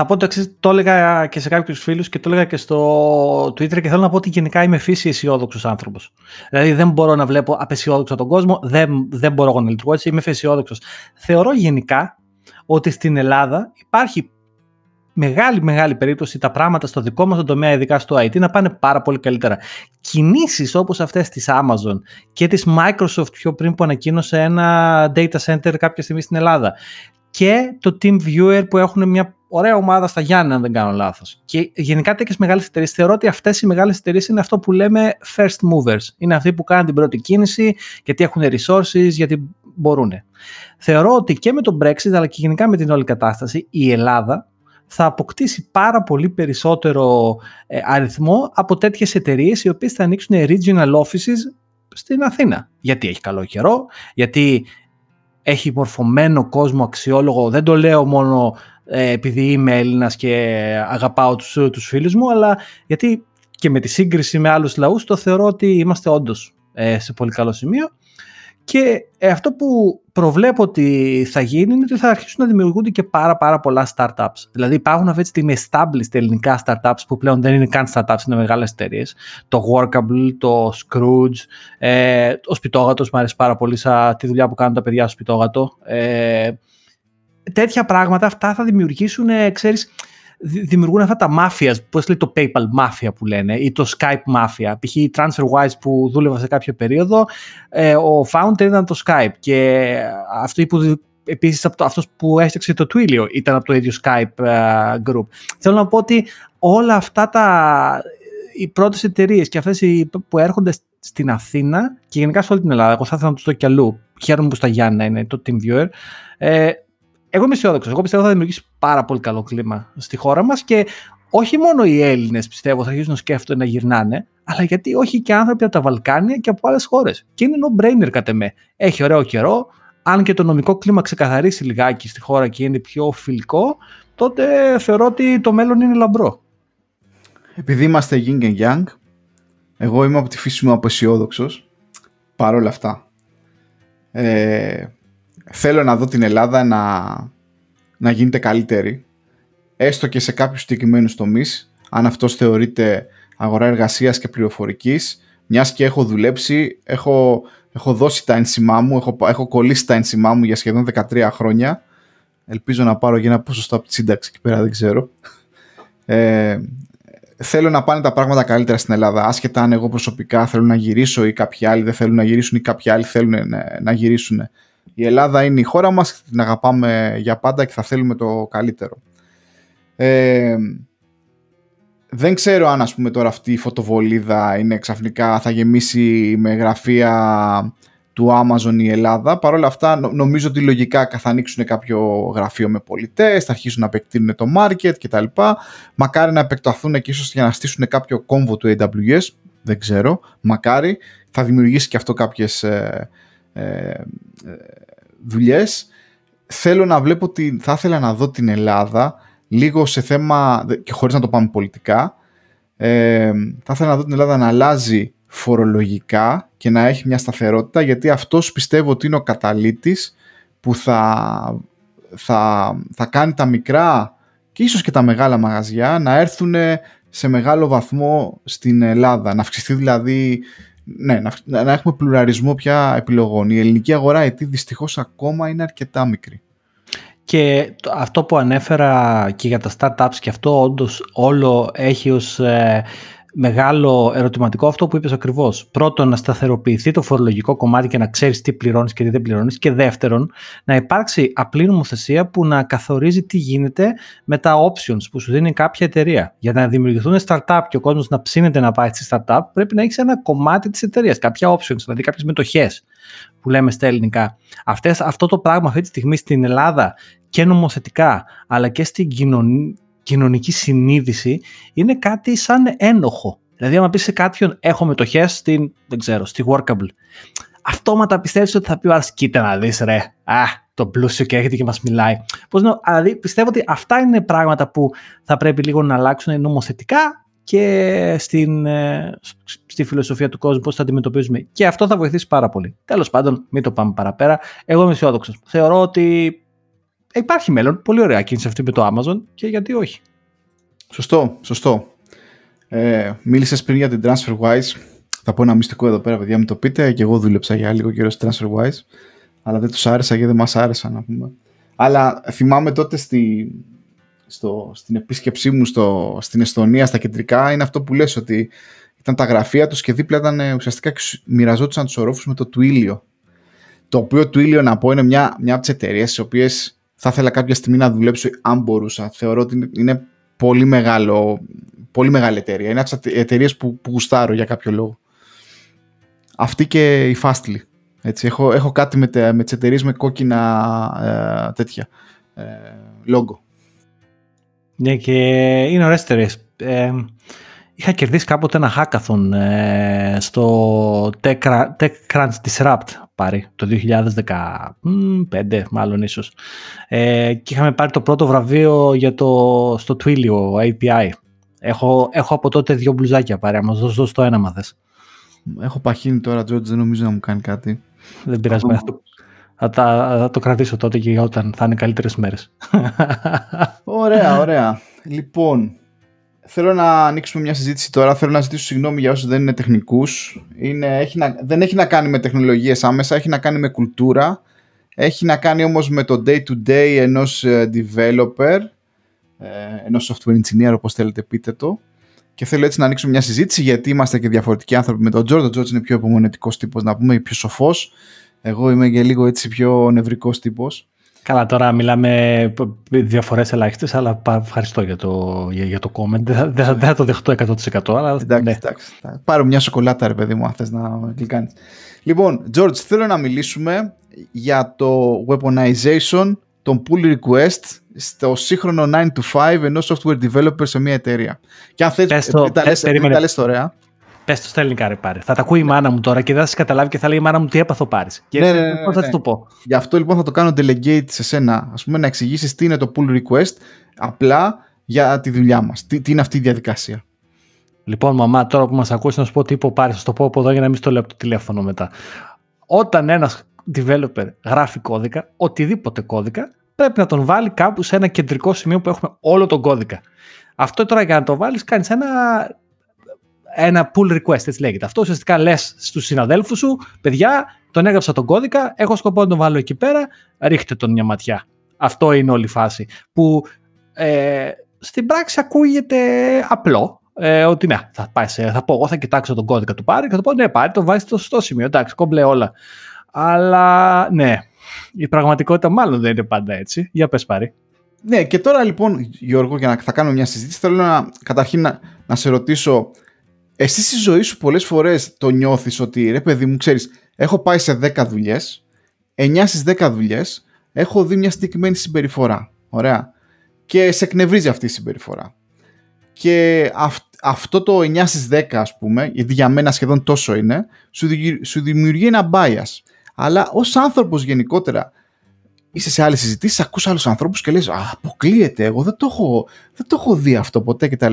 A: θα πω το εξής, το έλεγα και σε κάποιους φίλους και το έλεγα και στο Twitter και θέλω να πω ότι γενικά είμαι φύση αισιόδοξος άνθρωπος. Δηλαδή δεν μπορώ να βλέπω απεσιόδοξο τον κόσμο, δεν, δεν μπορώ να λειτουργώ έτσι, είμαι αισιόδοξο. Θεωρώ γενικά ότι στην Ελλάδα υπάρχει μεγάλη μεγάλη περίπτωση τα πράγματα στο δικό μας τομέα, ειδικά στο IT, να πάνε πάρα πολύ καλύτερα. Κινήσεις όπως αυτές της Amazon και της Microsoft πιο πριν που ανακοίνωσε ένα data center κάποια στιγμή στην Ελλάδα και το TeamViewer που έχουν μια ωραία ομάδα στα Γιάννη, αν δεν κάνω λάθος. Και γενικά τέτοιες μεγάλες εταιρείες θεωρώ ότι αυτές οι μεγάλες εταιρείες είναι αυτό που λέμε first movers. Είναι αυτοί που κάνουν την πρώτη κίνηση, γιατί έχουν resources, γιατί μπορούν. Θεωρώ ότι και με το Brexit, αλλά και γενικά με την όλη κατάσταση, η Ελλάδα θα αποκτήσει πάρα πολύ περισσότερο ε, αριθμό από τέτοιες εταιρείες οι οποίες θα ανοίξουν regional offices στην Αθήνα. Γιατί έχει καλό καιρό, γιατί έχει μορφωμένο κόσμο αξιόλογο. Δεν το λέω μόνο ε, επειδή είμαι Έλληνας και αγαπάω τους, τους φίλους μου, αλλά γιατί και με τη σύγκριση με άλλους λαούς το θεωρώ ότι είμαστε όντως ε, σε πολύ καλό σημείο. Και ε, αυτό που προβλέπω ότι θα γίνει είναι ότι θα αρχίσουν να δημιουργούνται και πάρα πάρα πολλά startups. Δηλαδή υπάρχουν αυτή τη στιγμή established ελληνικά startups που πλέον δεν είναι καν startups, είναι μεγάλες εταιρείες. Το Workable, το Scrooge, ε, ο Σπιτόγατος μου αρέσει πάρα πολύ σαν τη δουλειά που κάνουν τα παιδιά στο Σπιτόγατο. Ε, τέτοια πράγματα αυτά θα δημιουργήσουν, ξέρεις, δημιουργούν αυτά τα mafia, πώς λέει το PayPal mafia που λένε, ή το Skype mafia. Π.χ. η TransferWise που δούλευα σε κάποιο περίοδο, ε, ο founder ήταν το Skype και αυτό που επίσης αυτός που έστειξε το Twilio ήταν από το ίδιο Skype ε, group. Θέλω να πω ότι όλα αυτά τα, οι πρώτες εταιρείες και αυτές που έρχονται στην Αθήνα και γενικά σε όλη την Ελλάδα, εγώ θα ήθελα να τους δω κι αλλού. Χαίρομαι που στα Γιάννα είναι το TeamViewer. Ε, εγώ είμαι αισιόδοξος. Εγώ πιστεύω θα δημιουργήσει πάρα πολύ καλό κλίμα στη χώρα μας και όχι μόνο οι Έλληνες πιστεύω θα αρχίσουν να σκέφτονται να γυρνάνε, αλλά γιατί όχι και άνθρωποι από τα Βαλκάνια και από άλλες χώρες. Και είναι no-brainer κατά με. Έχει ωραίο καιρό. Αν και το νομικό κλίμα ξεκαθαρίσει λιγάκι στη χώρα και είναι πιο φιλικό, τότε θεωρώ ότι το μέλλον είναι λαμπρό.
B: Επειδή είμαστε yin and yang, εγώ είμαι από τη φύση μου απεσιόδοξος. Παρ' όλα αυτά. Ε, θέλω να δω την Ελλάδα να, να γίνεται καλύτερη. Έστω και σε κάποιους συγκεκριμένους τομείς, αν αυτός θεωρείται αγορά εργασίας και πληροφορικής, μιας και έχω δουλέψει, έχω, έχω δώσει τα ένσημά μου, έχω, έχω κολλήσει τα ένσημά μου για σχεδόν 13 χρόνια. Ελπίζω να πάρω για ένα ποσοστό από τη σύνταξη εκεί πέρα, δεν ξέρω. Ε, θέλω να πάνε τα πράγματα καλύτερα στην Ελλάδα. Άσχετα αν εγώ προσωπικά θέλω να γυρίσω ή κάποιοι άλλοι δεν θέλουν να γυρίσουν ή κάποιοι άλλοι θέλουν να γυρίσουν. Η Ελλάδα είναι η χώρα μας, την αγαπάμε για πάντα και θα θέλουμε το καλύτερο. Ε, δεν ξέρω αν ας πούμε τώρα αυτή η φωτοβολίδα είναι ξαφνικά θα γεμίσει με γραφεία του Amazon η Ελλάδα. Παρ' όλα αυτά νομίζω ότι λογικά θα ανοίξουν κάποιο γραφείο με πολιτές, θα αρχίσουν να επεκτείνουν το market κτλ. Μακάρι να επεκταθούν και ίσως για να στήσουν κάποιο κόμβο του AWS, δεν ξέρω, μακάρι. Θα δημιουργήσει και αυτό κάποιες ε, ε, ε, δουλειές. Θέλω να βλέπω ότι θα ήθελα να δω την Ελλάδα λίγο σε θέμα, και χωρίς να το πάμε πολιτικά, ε, θα ήθελα να δω την Ελλάδα να αλλάζει φορολογικά και να έχει μια σταθερότητα γιατί αυτός πιστεύω ότι είναι ο καταλήτης που θα, θα, θα κάνει τα μικρά και ίσως και τα μεγάλα μαγαζιά να έρθουν σε μεγάλο βαθμό στην Ελλάδα. Να αυξηθεί δηλαδή, ναι, να, να έχουμε πλουραρισμό πια επιλογών. Η ελληνική αγορά, γιατί δυστυχώς ακόμα είναι αρκετά μικρή.
A: Και αυτό που ανέφερα και για τα startups και αυτό όντως όλο έχει ως ε, μεγάλο ερωτηματικό αυτό που είπες ακριβώς. Πρώτον, να σταθεροποιηθεί το φορολογικό κομμάτι και να ξέρεις τι πληρώνεις και τι δεν πληρώνεις. Και δεύτερον, να υπάρξει απλή νομοθεσία που να καθορίζει τι γίνεται με τα options που σου δίνει κάποια εταιρεία. Για να δημιουργηθούν startup και ο κόσμος να ψήνεται να πάει στη startup, πρέπει να έχεις ένα κομμάτι της εταιρείας, κάποια options, δηλαδή κάποιες μετοχές που λέμε στα ελληνικά. Αυτές, αυτό το πράγμα αυτή τη στιγμή στην Ελλάδα και νομοθετικά αλλά και στην κοινωνία κοινωνική συνείδηση είναι κάτι σαν ένοχο. Δηλαδή, άμα πεις σε κάποιον, έχω μετοχέ στην, δεν ξέρω, στη Workable. Αυτόματα πιστεύεις ότι θα πει ο άλλος, κοίτα να δεις, ρε. Α, το πλούσιο και έρχεται και μας μιλάει. Πώς νο, δηλαδή, πιστεύω ότι αυτά είναι πράγματα που θα πρέπει λίγο να αλλάξουν νομοθετικά και στην, ε, στη φιλοσοφία του κόσμου, πώς θα αντιμετωπίζουμε. Και αυτό θα βοηθήσει πάρα πολύ. Τέλος πάντων, μην το πάμε παραπέρα. Εγώ είμαι αισιόδοξος. Θεωρώ ότι υπάρχει μέλλον. Πολύ ωραία κίνηση αυτή με το Amazon και γιατί όχι.
B: Σωστό, σωστό. Ε, Μίλησες πριν για την TransferWise. Θα πω ένα μυστικό εδώ πέρα, παιδιά, μην το πείτε. Και εγώ δούλεψα για λίγο καιρό στη TransferWise. Αλλά δεν τους άρεσα γιατί δεν μας άρεσαν, να πούμε. Αλλά θυμάμαι τότε στη, στο, στην επίσκεψή μου στο, στην Εστονία, στα κεντρικά, είναι αυτό που λες ότι ήταν τα γραφεία τους και δίπλα ήταν ε, ουσιαστικά και μοιραζόντουσαν τους ορόφους με το Twilio. Το οποίο Twilio, να πω, είναι μια, μια από τις εταιρείες τι οποίες θα ήθελα κάποια στιγμή να δουλέψω αν μπορούσα. Θεωρώ ότι είναι πολύ, μεγάλο, πολύ μεγάλη εταιρεία. Είναι από τις εταιρείες που, που γουστάρω για κάποιο λόγο. Αυτή και η Fastly. Έτσι, έχω, έχω κάτι με, με τις εταιρείες με κόκκινα ε, τέτοια ε, λόγο.
A: Ναι και είναι ωραίες εταιρείες. Ε, είχα κερδίσει κάποτε ένα hackathon ε, στο TechCrunch Disrupt πάρει το 2015 μάλλον ίσως. Ε, και είχαμε πάρει το πρώτο βραβείο για το, στο Twilio API έχω, έχω από τότε δύο μπλουζάκια πάρει άμα δώσω το ένα μάθες
B: έχω παχύνει τώρα George δεν νομίζω να μου κάνει κάτι.
A: Δεν πειράζει θα, θα, το κρατήσω τότε και όταν θα είναι καλύτερες μέρες.
B: Ωραία ωραία. Λοιπόν θέλω να ανοίξουμε μια συζήτηση τώρα. Θέλω να ζητήσω συγγνώμη για όσους δεν είναι τεχνικούς. δεν έχει να κάνει με τεχνολογίες άμεσα, έχει να κάνει με κουλτούρα. Έχει να κάνει όμως με το day to day ενός ε, developer ε, ενός software engineer, όπως θέλετε πείτε το. Και θέλω έτσι να ανοίξουμε μια συζήτηση, γιατί είμαστε και διαφορετικοί άνθρωποι με τον George. Ο George είναι πιο υπομονετικός τύπος, να πούμε, πιο σοφός. Εγώ είμαι και λίγο έτσι πιο νευρικός τύπος.
A: Καλά, τώρα μιλάμε διαφορέ ελάχιστες, αλλά ευχαριστώ για το, για, για το comment. Δεν θα, δεν θα το δεχτώ 100%. Αλλά,
B: εντάξει, ναι. εντάξει. Πάρω μια σοκολάτα, ρε παιδί μου, αν θες να κλικάνει. Λοιπόν, George, θέλω να μιλήσουμε για το weaponization των pull request στο σύγχρονο 9 to 5 ενός software developer σε μια εταιρεία. Και αν θες, το, τα, λες, τα λες ωραία.
A: Πες το στα ελληνικά, ρε πάρε. Θα τα ακούει η μάνα μου τώρα και δεν θα σε καταλάβει και θα λέει η μάνα μου τι έπαθω πάρεις. Και
B: ναι, ναι, ναι,
A: πώς θα τη το πω.
B: Γι' αυτό λοιπόν θα το κάνω delegate σε σένα. Α πούμε να εξηγήσεις τι είναι το pull request απλά για τη δουλειά μας. Τι, τι είναι αυτή η διαδικασία.
A: Λοιπόν, μαμά, τώρα που μας ακούσει να σου πω τι είπε πάρει, θα το πω από εδώ για να μην στο λέω από το τηλέφωνο μετά. Όταν ένας developer γράφει κώδικα, οτιδήποτε κώδικα, πρέπει να τον βάλει κάπου σε ένα κεντρικό σημείο που έχουμε όλο τον κώδικα. Αυτό τώρα για να το βάλεις, κάνεις ένα ένα pull request, έτσι λέγεται. Αυτό ουσιαστικά λες στους συναδέλφους σου, παιδιά, τον έγραψα τον κώδικα, έχω σκοπό να τον βάλω εκεί πέρα, ρίχτε τον μια ματιά. Αυτό είναι όλη η φάση. Που ε, στην πράξη ακούγεται απλό. Ε, ότι ναι, θα, πάει σε, θα πω, εγώ θα κοιτάξω τον κώδικα του πάρει και θα πω ναι, πάρει, το βάζει στο σωστό σημείο. Εντάξει, κόμπλε όλα. Αλλά ναι, η πραγματικότητα μάλλον δεν είναι πάντα έτσι. Για πες πάρει.
B: Ναι, και τώρα λοιπόν, Γιώργο, για να θα κάνω μια συζήτηση, θέλω να, καταρχήν να, να σε ρωτήσω εσύ στη ζωή σου πολλές φορές το νιώθεις ότι ρε παιδί μου ξέρεις έχω πάει σε 10 δουλειές 9 στις 10 δουλειές έχω δει μια συγκεκριμένη συμπεριφορά. Ωραία. Και σε εκνευρίζει αυτή η συμπεριφορά. Και αυτό το 9 στις 10 ας πούμε γιατί για μένα σχεδόν τόσο είναι σου, σου δημιουργεί ένα bias. Αλλά ως άνθρωπος γενικότερα είσαι σε άλλες συζητήσεις, ακούς άλλους ανθρώπους και λες Α, αποκλείεται. Εγώ δεν το έχω, δεν το έχω δει αυτό ποτέ κτλ.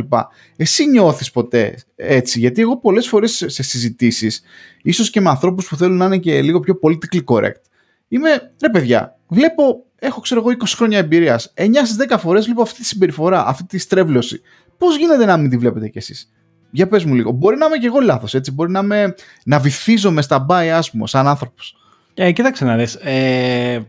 B: Εσύ νιώθεις ποτέ έτσι, γιατί εγώ πολλές φορές σε συζητήσεις, ίσως και με ανθρώπους που θέλουν να είναι και λίγο πιο politically correct, είμαι ρε παιδιά, βλέπω, έχω ξέρω εγώ 20 χρόνια εμπειρίας. 9 στις 10 φορές βλέπω αυτή τη συμπεριφορά, αυτή τη στρέβλωση. Πώς γίνεται να μην τη βλέπετε κι εσείς; Για πες μου λίγο. Μπορεί να είμαι και εγώ λάθος, έτσι. Μπορεί να, με, να βυθίζομαι στα bias μου σαν άνθρωπος.
A: Ε, κοίταξε να δεις. Ε,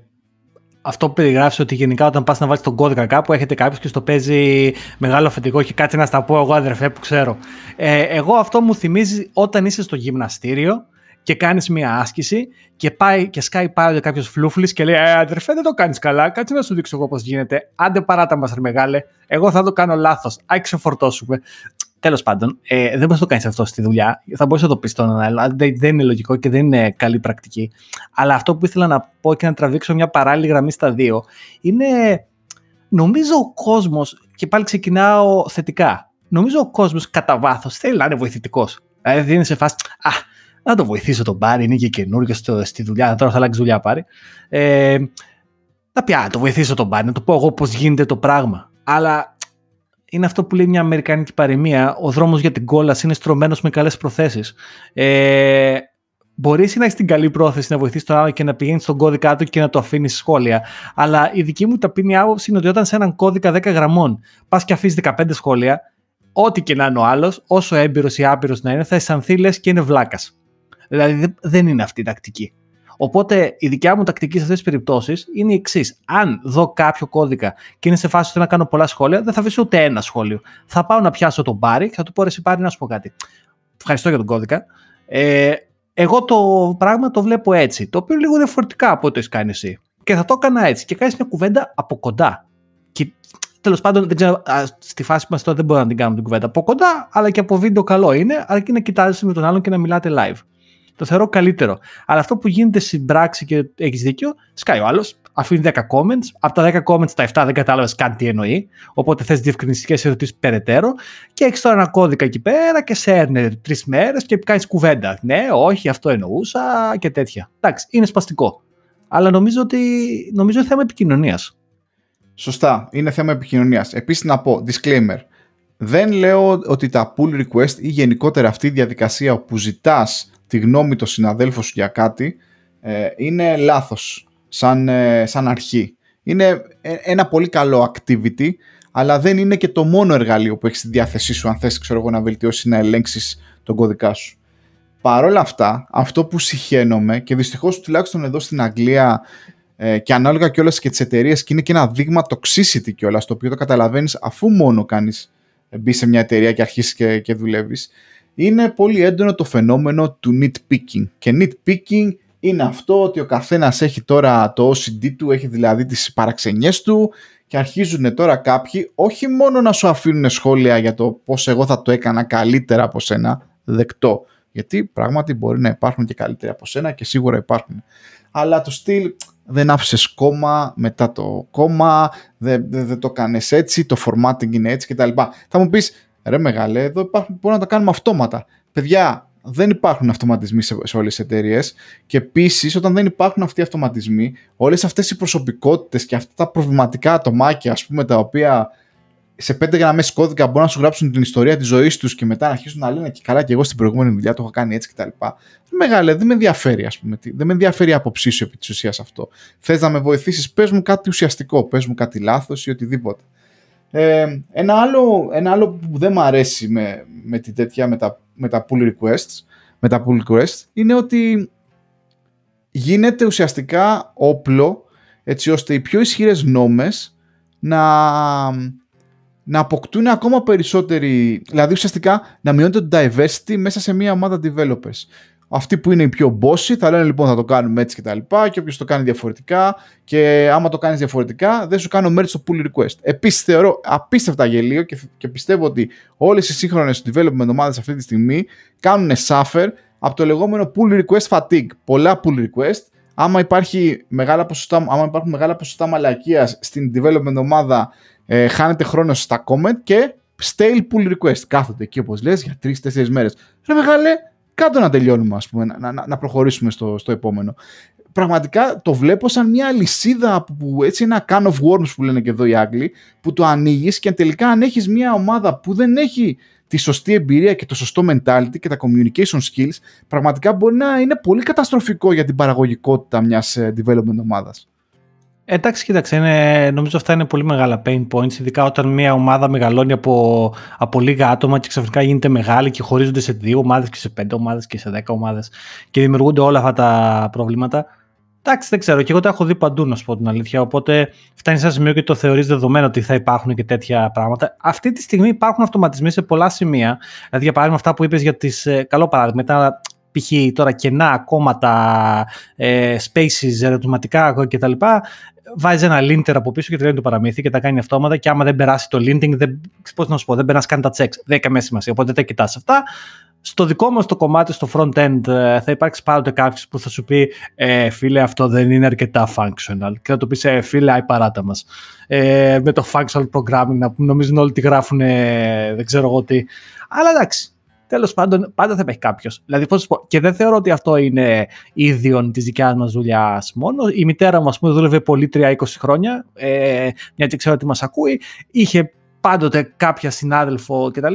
A: αυτό που περιγράφεις ότι γενικά όταν πας να βάλεις τον κώδικα κάπου, έχετε κάποιος και στο παίζει μεγάλο αφεντικό και κάτσε να στα πω εγώ αδερφέ που ξέρω. Ε, εγώ αυτό μου θυμίζει όταν είσαι στο γυμναστήριο και κάνεις μία άσκηση και, πάει, και σκάει πάλι κάποιος φλούφλης και λέει Ε, αδερφέ, δεν το κάνεις καλά. Κάτσε να σου δείξω εγώ πώς γίνεται. Άντε παράτα μας, μεγάλε. Εγώ θα το κάνω λάθος. Α ξεφορτώσουμε. Τέλος πάντων, ε, δεν μπορείς να το κάνεις αυτό στη δουλειά. Θα μπορούσε να το πεις στον άλλο. Δεν, δεν είναι λογικό και δεν είναι καλή πρακτική. Αλλά αυτό που ήθελα να πω και να τραβήξω μια παράλληλη γραμμή στα δύο είναι. Νομίζω ο κόσμος, και πάλι ξεκινάω θετικά. Νομίζω ο κόσμος κατά βάθος θέλει να είναι βοηθητικός. Δηλαδή είναι σε φάση. Α, να το βοηθήσω τον Πάρη, είναι και καινούριο στη δουλειά. Τώρα θα αλλάξει δουλειά Πάρη. Ε, να πει, α, το βοηθήσω τον Πάρη, να του πω εγώ πώς γίνεται το πράγμα. Αλλά είναι αυτό που λέει μια αμερικάνικη παροιμία. Ο δρόμος για την κόλαση είναι στρωμένος με καλές προθέσεις. Ε, Μπορείς να έχεις την καλή πρόθεση να βοηθήσει τον άλλο και να πηγαίνεις στον κώδικα του και να το αφήνεις σχόλια. Αλλά η δική μου ταπεινή άποψη είναι ότι όταν σε έναν κώδικα 10 γραμμών πας και αφήσεις 15 σχόλια, ό,τι και να είναι ο άλλος, όσο έμπειρος ή άπειρος να είναι, θα αισθανθεί λες και είναι βλάκας. Δηλαδή δεν είναι αυτή η τακτική. Οπότε η δικιά μου τακτική σε αυτές τις περιπτώσεις είναι η εξής. Αν δω κάποιο κώδικα και είναι σε φάση ότι να κάνω πολλά σχόλια, δεν θα αφήσω ούτε ένα σχόλιο. Θα πάω να πιάσω τον Μπάρι και θα του πω εσύ Μπάρι να σου πω κάτι. Ευχαριστώ για τον κώδικα. Ε, εγώ το πράγμα το βλέπω έτσι. Το οποίο λίγο διαφορετικά από ό,τι έχεις κάνει εσύ. Και θα το έκανα έτσι. Και κάνεις μια κουβέντα από κοντά. Και τέλος πάντων, δεν ξέρω, στη φάση μας τώρα δεν μπορώ να την κάνουμε την κουβέντα από κοντά, αλλά και από βίντεο καλό είναι, αρκεί να κοιτάζεσαι με τον άλλον και να μιλάτε live. Το θεωρώ καλύτερο. Αλλά αυτό που γίνεται στην πράξη και έχεις δίκιο, σκάει ο άλλος, αφήνει 10 comments. Από τα 10 comments, τα 7 δεν κατάλαβες καν τι εννοεί. Οπότε θες διευκρινιστικές ερωτήσεις περαιτέρω. Και έχεις τώρα ένα κώδικα εκεί πέρα και σε έρνε τρεις μέρες και κάνεις κουβέντα. Ναι, όχι, αυτό εννοούσα και τέτοια. Εντάξει, είναι σπαστικό. Αλλά νομίζω ότι νομίζω είναι θέμα επικοινωνίας.
B: Σωστά, είναι θέμα επικοινωνίας. Επίσης να πω, disclaimer. Δεν λέω ότι τα pull request ή γενικότερα αυτή η διαδικασία που ζητάς τη γνώμη των συναδέλφων σου για κάτι ε, είναι λάθος σαν, ε, σαν αρχή. Είναι ε, ένα πολύ καλό activity, αλλά δεν είναι και το μόνο εργαλείο που έχεις στη διάθεσή σου αν θες ξέρω εγώ, να βελτιώσεις να ελέγξεις τον κώδικά σου. Παρ' όλα αυτά, αυτό που συχαίνομαι και δυστυχώς τουλάχιστον εδώ στην Αγγλία ε, και ανάλογα κιόλας και τις εταιρείες και είναι και ένα δείγμα toxicity κιόλας, το οποίο το καταλαβαίνεις αφού μόνο κάνεις μπει σε μια εταιρεία και αρχίσεις και, και δουλεύεις. Είναι πολύ έντονο το φαινόμενο του nitpicking. Και nitpicking είναι αυτό ότι ο καθένας έχει τώρα το OCD του, έχει δηλαδή τις παραξενιές του και αρχίζουν τώρα κάποιοι όχι μόνο να σου αφήνουν σχόλια για το πώς εγώ θα το έκανα καλύτερα από σένα, δεκτό. Γιατί πράγματι μπορεί να υπάρχουν και καλύτερα από σένα και σίγουρα υπάρχουν. Αλλά το στυλ δεν άφησες κόμμα μετά το κόμμα, δεν, δεν, το κάνει έτσι, το formatting είναι έτσι κτλ. Θα μου πεις, ρε μεγάλε, εδώ υπάρχουν, μπορούμε να τα κάνουμε αυτόματα. Παιδιά, δεν υπάρχουν αυτοματισμοί σε, σε όλες τις εταιρείες. Και επίσης, όταν δεν υπάρχουν αυτοί οι αυτοματισμοί, όλες αυτές οι προσωπικότητες και αυτά τα προβληματικά ατομάκια, ας πούμε, τα οποία σε πέντε γραμμές κώδικα μπορούν να σου γράψουν την ιστορία της ζωής τους και μετά να αρχίσουν να λένε και καλά και εγώ στην προηγούμενη δουλειά το έχω κάνει έτσι κτλ. Μεγάλε, δεν με ενδιαφέρει, ας πούμε. Δεν με ενδιαφέρει η άποψή σου επί της ουσίας αυτό. Θες να με βοηθήσεις, πες μου κάτι ουσιαστικό, πες μου κάτι λάθος ή οτιδήποτε. Ε, ένα, άλλο, ένα άλλο που δεν μου αρέσει με, με την τέτοια, με τα, με τα pull requests, με τα pull requests είναι ότι γίνεται ουσιαστικά όπλο έτσι ώστε οι πιο ισχυρές νόμες να, να αποκτούν ακόμα περισσότερη, δηλαδή ουσιαστικά να μειώνεται το diversity μέσα σε μια ομάδα developers. Αυτοί που είναι οι πιο bossy θα λένε λοιπόν θα το κάνουμε έτσι και τα λοιπά και όποιος το κάνει διαφορετικά και άμα το κάνεις διαφορετικά δεν σου κάνω merge στο pull request. Επίσης θεωρώ απίστευτα γελίο και, και πιστεύω ότι όλες οι σύγχρονες development ομάδες αυτή τη στιγμή κάνουν suffer από το λεγόμενο pull request fatigue. Πολλά pull request άμα, υπάρχει μεγάλα ποσοστά, άμα υπάρχουν μεγάλα ποσοστά μαλακίας στην development ομάδα ε, χάνεται χρόνος στα comment και stale pull request. Κάθονται εκεί όπως λες για 3-4 μέρες. Ρε μεγάλε, κάτω να τελειώνουμε ας πούμε, να, να, να προχωρήσουμε στο, στο επόμενο. Πραγματικά το βλέπω σαν μια λυσίδα που έτσι ένα can of worms που λένε και εδώ οι Άγγλοι που το ανοίγεις και τελικά αν έχεις μια ομάδα που δεν έχει τη σωστή εμπειρία και το σωστό mentality και τα communication skills πραγματικά μπορεί να είναι πολύ καταστροφικό για την παραγωγικότητα μιας ε, development ομάδας.
A: Εντάξει, κοίταξε, είναι, νομίζω αυτά είναι πολύ μεγάλα pain points, ειδικά όταν μια ομάδα μεγαλώνει από, από λίγα άτομα και ξαφνικά γίνεται μεγάλη και χωρίζονται σε δύο ομάδες και σε πέντε ομάδες και σε δέκα ομάδες και δημιουργούνται όλα αυτά τα προβλήματα. Εντάξει, δεν ξέρω. Και εγώ τα έχω δει παντού, να σου πω την αλήθεια. Οπότε φτάνει σε ένα σημείο και το θεωρείς δεδομένο ότι θα υπάρχουν και τέτοια πράγματα. Αυτή τη στιγμή υπάρχουν αυτοματισμοί σε πολλά σημεία. Δηλαδή, για παράδειγμα, αυτά που είπες για τις. Ε, καλό παράδειγμα, τα π.χ. τώρα κενά, κόμματα, ε, spaces, ερωτηματικά κτλ βάζει ένα linter από πίσω και τελειώνει το παραμύθι και τα κάνει αυτόματα. Και άμα δεν περάσει το linting, δεν, πώς να σου πω, δεν περάσει καν τα checks. Δεν έχει σημασία. Οπότε δεν κοιτάς αυτά. Στο δικό μας το κομμάτι, στο front-end, ε, θα υπάρξει πάντοτε κάποιος που θα σου πει ε, φίλε, αυτό δεν είναι αρκετά functional. Και θα του πεις, ε, φίλε, άι παράτα μας. Ε, με το functional programming, να νομίζουν όλοι ότι γράφουν, δεν ξέρω εγώ τι. Αλλά εντάξει, Τέλος πάντων, πάντα θα υπάρχει κάποιος. Δηλαδή, πώς πω, και δεν θεωρώ ότι αυτό είναι ίδιο της δικιάς μας δουλειάς μόνο. Η μητέρα μου, ας πούμε, δούλευε πολύ 3-20 χρόνια, ε, μια και ξέρω ότι μας ακούει. Είχε πάντοτε κάποια συνάδελφο κτλ.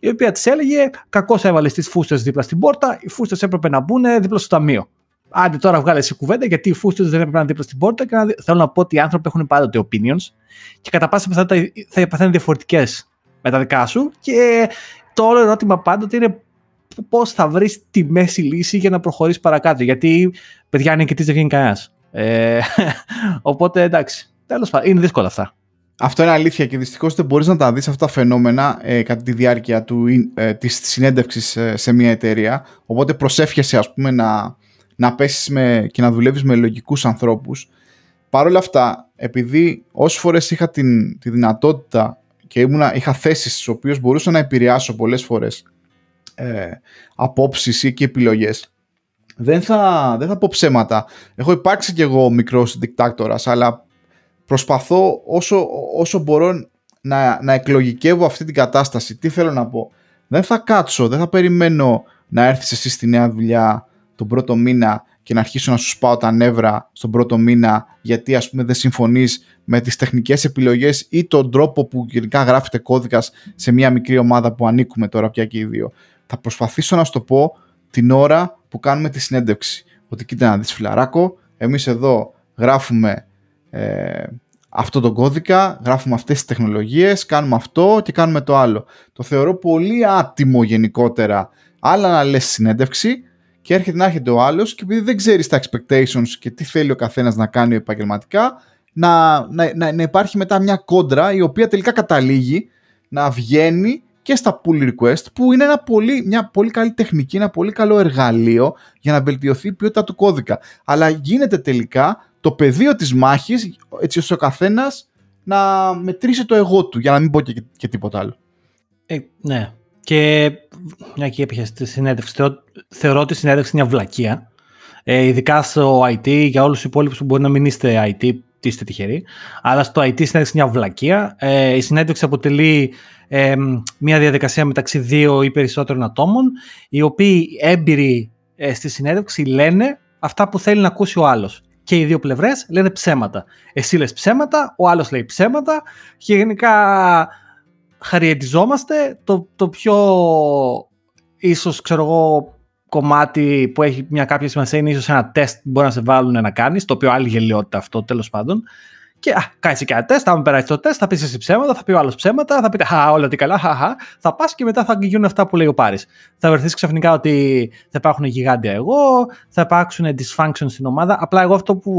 A: η οποία της έλεγε: Κακώς έβαλες τις φούστες δίπλα στην πόρτα, οι φούστες έπρεπε να μπουν δίπλα στο ταμείο. Άντε τώρα βγάλε σε κουβέντα γιατί οι φούστες δεν έπρεπε να είναι δίπλα στην πόρτα. Και να... θέλω να πω ότι οι άνθρωποι έχουν πάντοτε opinions και κατά πάσα πιθανότητα θα παθαίνουν διαφορετικές με τα δικά σου και το όλο ερώτημα πάντοτε είναι πώς θα βρεις τη μέση λύση για να προχωρήσεις παρακάτω. Γιατί, παιδιά, αν είναι δεν βγαίνει κανένας. Ε, οπότε εντάξει. Τέλος πάντων, είναι δύσκολα αυτά.
B: Αυτό είναι αλήθεια και δυστυχώς δεν μπορείς να τα δεις αυτά τα φαινόμενα ε, κατά τη διάρκεια του, ε, της συνέντευξης ε, σε μια εταιρεία. Οπότε προσεύχεσαι ας πούμε να, να πέσεις με, και να δουλεύεις με λογικούς ανθρώπους. Παρ' όλα αυτά, επειδή όσες φορές είχα την, τη δυνατότητα και ήμουνα, είχα θέσεις στις οποίες μπορούσα να επηρεάσω πολλές φορές ε, απόψεις ή και επιλογές δεν θα, δεν θα πω ψέματα. Έχω υπάρξει κι εγώ μικρός δικτάκτορας, αλλά προσπαθώ όσο, όσο μπορώ να, να εκλογικεύω αυτή την κατάσταση. Τι θέλω να πω; Δεν θα κάτσω, δεν θα περιμένω να έρθεις εσύ στη νέα δουλειά τον πρώτο μήνα και να αρχίσω να σου σπάω τα νεύρα στον πρώτο μήνα γιατί ας πούμε δεν συμφωνείς με τις τεχνικές επιλογές ή τον τρόπο που γενικά γράφεται κώδικας σε μια μικρή ομάδα που ανήκουμε τώρα πια και οι δύο. Θα προσπαθήσω να σου το πω την ώρα που κάνουμε τη συνέντευξη. Ότι κοίτα να δεις φιλαράκο, εμείς εδώ γράφουμε ε, αυτό τον κώδικα, γράφουμε αυτές τις τεχνολογίες, κάνουμε αυτό και κάνουμε το άλλο. Το θεωρώ πολύ άτιμο γενικότερα. Άλλα να λες συνέντευξη και έρχεται να έρχεται ο άλλος και επειδή δεν ξέρεις τα expectations και τι θέλει ο καθένας να κάνει επαγγελματικά, να, να, να, να υπάρχει μετά μια κόντρα η οποία τελικά καταλήγει να βγαίνει και στα pull request που είναι ένα πολύ, μια πολύ καλή τεχνική, ένα πολύ καλό εργαλείο για να βελτιωθεί η ποιότητα του κώδικα. Αλλά γίνεται τελικά το πεδίο της μάχης έτσι ώστε ο καθένας να μετρήσει το εγώ του για να μην πω και, και τίποτα άλλο.
A: Ε, ναι. Και μια και έπιασε τη συνέντευξη, θεωρώ ότι η συνέντευξη είναι μια βλακεία. Ε, ειδικά στο IT, για όλους τους υπόλοιπους που μπορεί να μην είστε IT, είστε τυχεροί. Αλλά στο IT η συνέντευξη είναι μια βλακεία. Ε, η συνέντευξη αποτελεί ε, μια διαδικασία μεταξύ δύο ή περισσότερων ατόμων, οι οποίοι έμπειροι ε, στη συνέντευξη λένε αυτά που θέλει να ακούσει ο άλλος. Και οι δύο πλευρές λένε ψέματα. Εσύ λες ψέματα, ο άλλος λέει ψέματα και γενικά χαριετιζόμαστε. Το, το πιο ίσως ξέρω εγώ κομμάτι που έχει μια κάποια σημασία είναι ίσως ένα τεστ που μπορεί να σε βάλουν να κάνεις, το οποίο άλλη γελιότητα αυτό τέλος πάντων. Και α, κάνει και ένα τεστ, θα περάσει το τεστ, θα πεις εσύ ψέματα, θα πει ο άλλος ψέματα, θα πείτε Χα, όλα τι καλά, χα, χα. Θα πας και μετά θα γίνουν αυτά που λέει ο Πάρης. Θα βρεθεί ξαφνικά ότι θα υπάρχουν γιγάντια εγώ, θα υπάρξουν dysfunctions στην ομάδα. Απλά εγώ αυτό που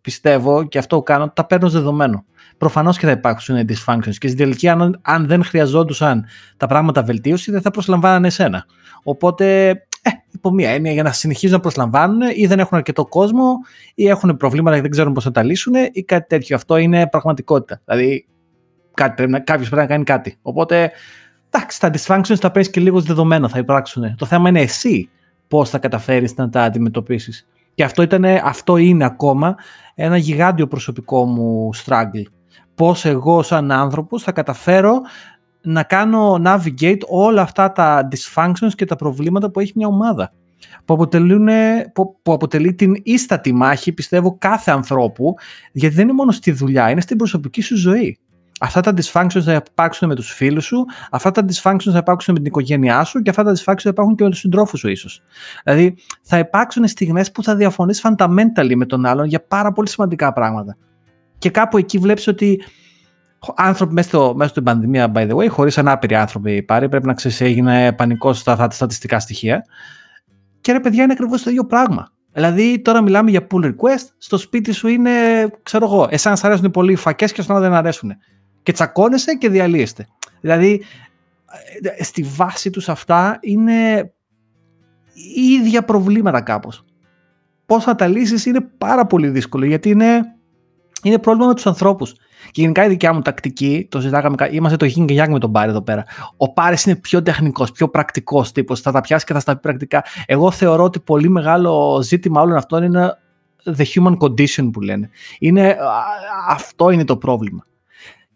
A: πιστεύω και αυτό που κάνω, τα παίρνω ως δεδομένο. Προφανώς και θα υπάρξουν dysfunctions και στην τελική, αν, αν δεν χρειαζόντουσαν τα πράγματα βελτίωση, δεν θα προσλαμβάνανε εσένα. Οπότε, ε, υπό μία έννοια, για να συνεχίζουν να προσλαμβάνουν ή δεν έχουν αρκετό κόσμο ή έχουν προβλήματα και δεν ξέρουν πώς θα τα λύσουν ή κάτι τέτοιο. Αυτό είναι πραγματικότητα. Δηλαδή, κάποιος πρέπει να κάνει κάτι. Οπότε, εντάξει, τα dysfunctions τα παίρνεις και λίγο δεδομένο θα υπάρξουν. Το θέμα είναι εσύ πώς θα καταφέρεις να τα αντιμετωπίσεις. Και αυτό, ήταν, αυτό είναι ακόμα ένα γιγάντιο προσωπικό μου struggle. Πώς εγώ σαν άνθρωπος θα καταφέρω να κάνω navigate όλα αυτά τα dysfunctions και τα προβλήματα που έχει μια ομάδα. Που, αποτελούν, που, που αποτελεί την ίστατη μάχη, πιστεύω, κάθε ανθρώπου, γιατί δεν είναι μόνο στη δουλειά, είναι στην προσωπική σου ζωή. Αυτά τα dysfunctions θα υπάρξουν με τους φίλους σου, αυτά τα dysfunctions θα υπάρξουν με την οικογένειά σου και αυτά τα dysfunctions θα υπάρχουν και με τους συντρόφους σου ίσως. Δηλαδή θα υπάρξουν στιγμές που θα διαφωνείς fundamentally με τον άλλον για πάρα πολύ σημαντικά πράγματα. Και κάπου εκεί βλέπεις ότι άνθρωποι μέσα, στο, μέσα στην πανδημία, by the way, χωρίς ανάπηροι άνθρωποι πάρει, πρέπει να ξέρεις έγινε πανικός στα, στα στατιστικά στοιχεία. Και ρε παιδιά είναι ακριβώς το ίδιο πράγμα. Δηλαδή τώρα μιλάμε για pull request, στο σπίτι σου είναι, ξέρω εγώ, εσένα αρέσουν πολύ οι φακές και στον άλλο δεν αρέσουν και τσακώνεσαι και διαλύεστε. Δηλαδή, ε, στη βάση τους αυτά είναι η ίδια προβλήματα κάπως. Πώς θα τα λύσεις είναι πάρα πολύ δύσκολο, γιατί είναι, είναι πρόβλημα με τους ανθρώπους. Και γενικά η δικιά μου τακτική, το συζητάγαμε, είμαστε το Yin και Yang με τον Πάρη εδώ πέρα. Ο Πάρης είναι πιο τεχνικός, πιο πρακτικός τύπος. Θα τα πιάσει και θα στα πει πρακτικά. Εγώ θεωρώ ότι πολύ μεγάλο ζήτημα όλων αυτών είναι the human condition που λένε. Είναι, αυτό είναι το πρόβλημα.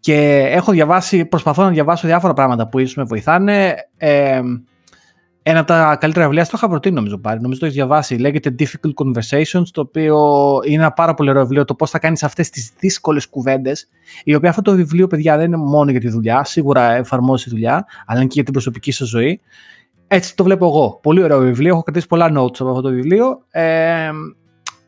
A: Και έχω διαβάσει, προσπαθώ να διαβάσω διάφορα πράγματα που ίσως με βοηθάνε. Ε, ένα από τα καλύτερα βιβλία, το είχα προτείνει νομίζω πάρει, νομίζω το έχεις διαβάσει, λέγεται Difficult Conversations, το οποίο είναι ένα πάρα πολύ ωραίο βιβλίο, το πώς θα κάνεις αυτές τις δύσκολες κουβέντες, η οποία αυτό το βιβλίο, παιδιά, δεν είναι μόνο για τη δουλειά, σίγουρα εφαρμόζει τη δουλειά, αλλά και για την προσωπική σου ζωή. Έτσι το βλέπω εγώ. Πολύ ωραίο βιβλίο, έχω κρατήσει πολλά notes από αυτό το βιβλίο. Ε,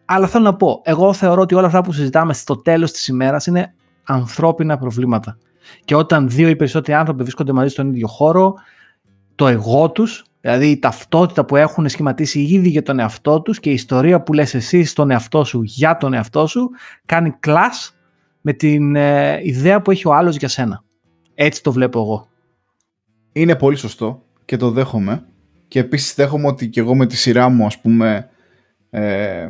A: αλλά θέλω να πω, εγώ θεωρώ ότι όλα αυτά που συζητάμε στο τέλος της ημέρας είναι ανθρώπινα προβλήματα. Και όταν δύο ή περισσότεροι άνθρωποι βρίσκονται μαζί στον ίδιο χώρο, το εγώ τους, δηλαδή η ταυτότητα που έχουν σχηματίσει ήδη για τον εαυτό τους και η ιστορία που λες εσύ στον εαυτό σου για τον εαυτό σου, κάνει κλάς με την ε, ιδέα που έχει ο άλλος για σένα. Έτσι το βλέπω εγώ.
B: Είναι πολύ σωστό και το δέχομαι. Και επίσης δέχομαι ότι και εγώ με τη σειρά μου, ας πούμε, ε,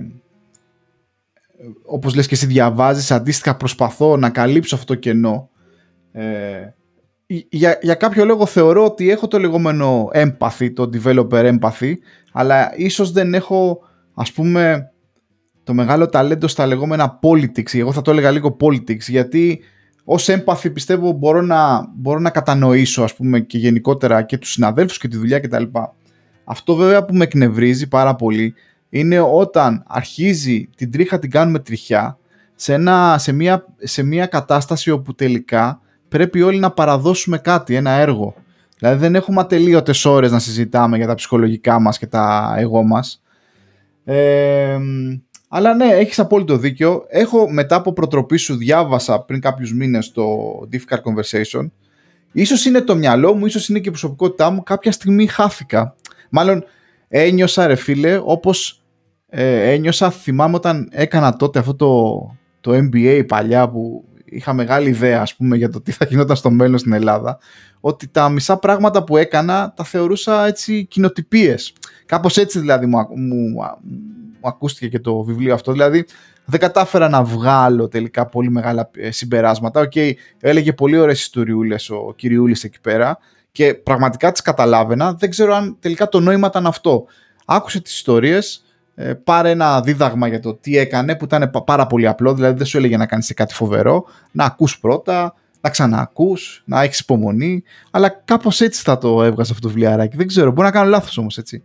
B: όπως λες και εσύ διαβάζεις, αντίστοιχα προσπαθώ να καλύψω αυτό το κενό. Ε, για, για κάποιο λόγο θεωρώ ότι έχω το λεγόμενο empathy, το developer empathy, αλλά ίσως δεν έχω, ας πούμε, το μεγάλο ταλέντο στα λεγόμενα politics. Εγώ θα το έλεγα λίγο politics, γιατί ως empathy πιστεύω μπορώ να, μπορώ να κατανοήσω, ας πούμε, και γενικότερα και τους συναδέλφους και τη δουλειά κτλ. Αυτό βέβαια που με εκνευρίζει πάρα πολύ είναι όταν αρχίζει την τρίχα την κάνουμε τριχιά σε, ένα, σε, μια, σε μια κατάσταση όπου τελικά πρέπει όλοι να παραδώσουμε κάτι, ένα έργο. Δηλαδή δεν έχουμε ατελείωτες ώρες να συζητάμε για τα ψυχολογικά μας και τα εγώ μας. Ε, αλλά ναι, έχεις απόλυτο δίκιο. Έχω μετά από προτροπή σου διάβασα πριν κάποιους μήνες το Difficult Conversation. Ίσως είναι το μυαλό μου, ίσως είναι και η προσωπικότητά μου. Κάποια στιγμή χάθηκα. Μάλλον ένιωσα ρε φίλε όπως ε, ένιωσα, θυμάμαι όταν έκανα τότε αυτό το, το MBA παλιά που είχα μεγάλη ιδέα ας πούμε για το τι θα γινόταν στο μέλλον στην Ελλάδα ότι τα μισά πράγματα που έκανα τα θεωρούσα έτσι κοινοτυπίες. Κάπως έτσι δηλαδή μου, μου, μου ακούστηκε και το βιβλίο αυτό. Δηλαδή δεν κατάφερα να βγάλω τελικά πολύ μεγάλα ε, συμπεράσματα. Ok, okay, έλεγε πολύ ωραίες ιστοριούλες ο κυριούλης εκεί πέρα και πραγματικά τις καταλάβαινα. Δεν ξέρω αν τελικά το νόημα ήταν αυτό. Άκουσε τις ιστορίες, ε, πάρε ένα δίδαγμα για το τι έκανε που ήταν πάρα πολύ απλό, δηλαδή δεν σου έλεγε να κάνεις κάτι φοβερό, να ακούς πρώτα, να ξαναακούς, να έχεις υπομονή, αλλά κάπως έτσι θα το έβγαζε αυτό το βιβλιαράκι. Δεν ξέρω, μπορεί να κάνω λάθος όμως έτσι.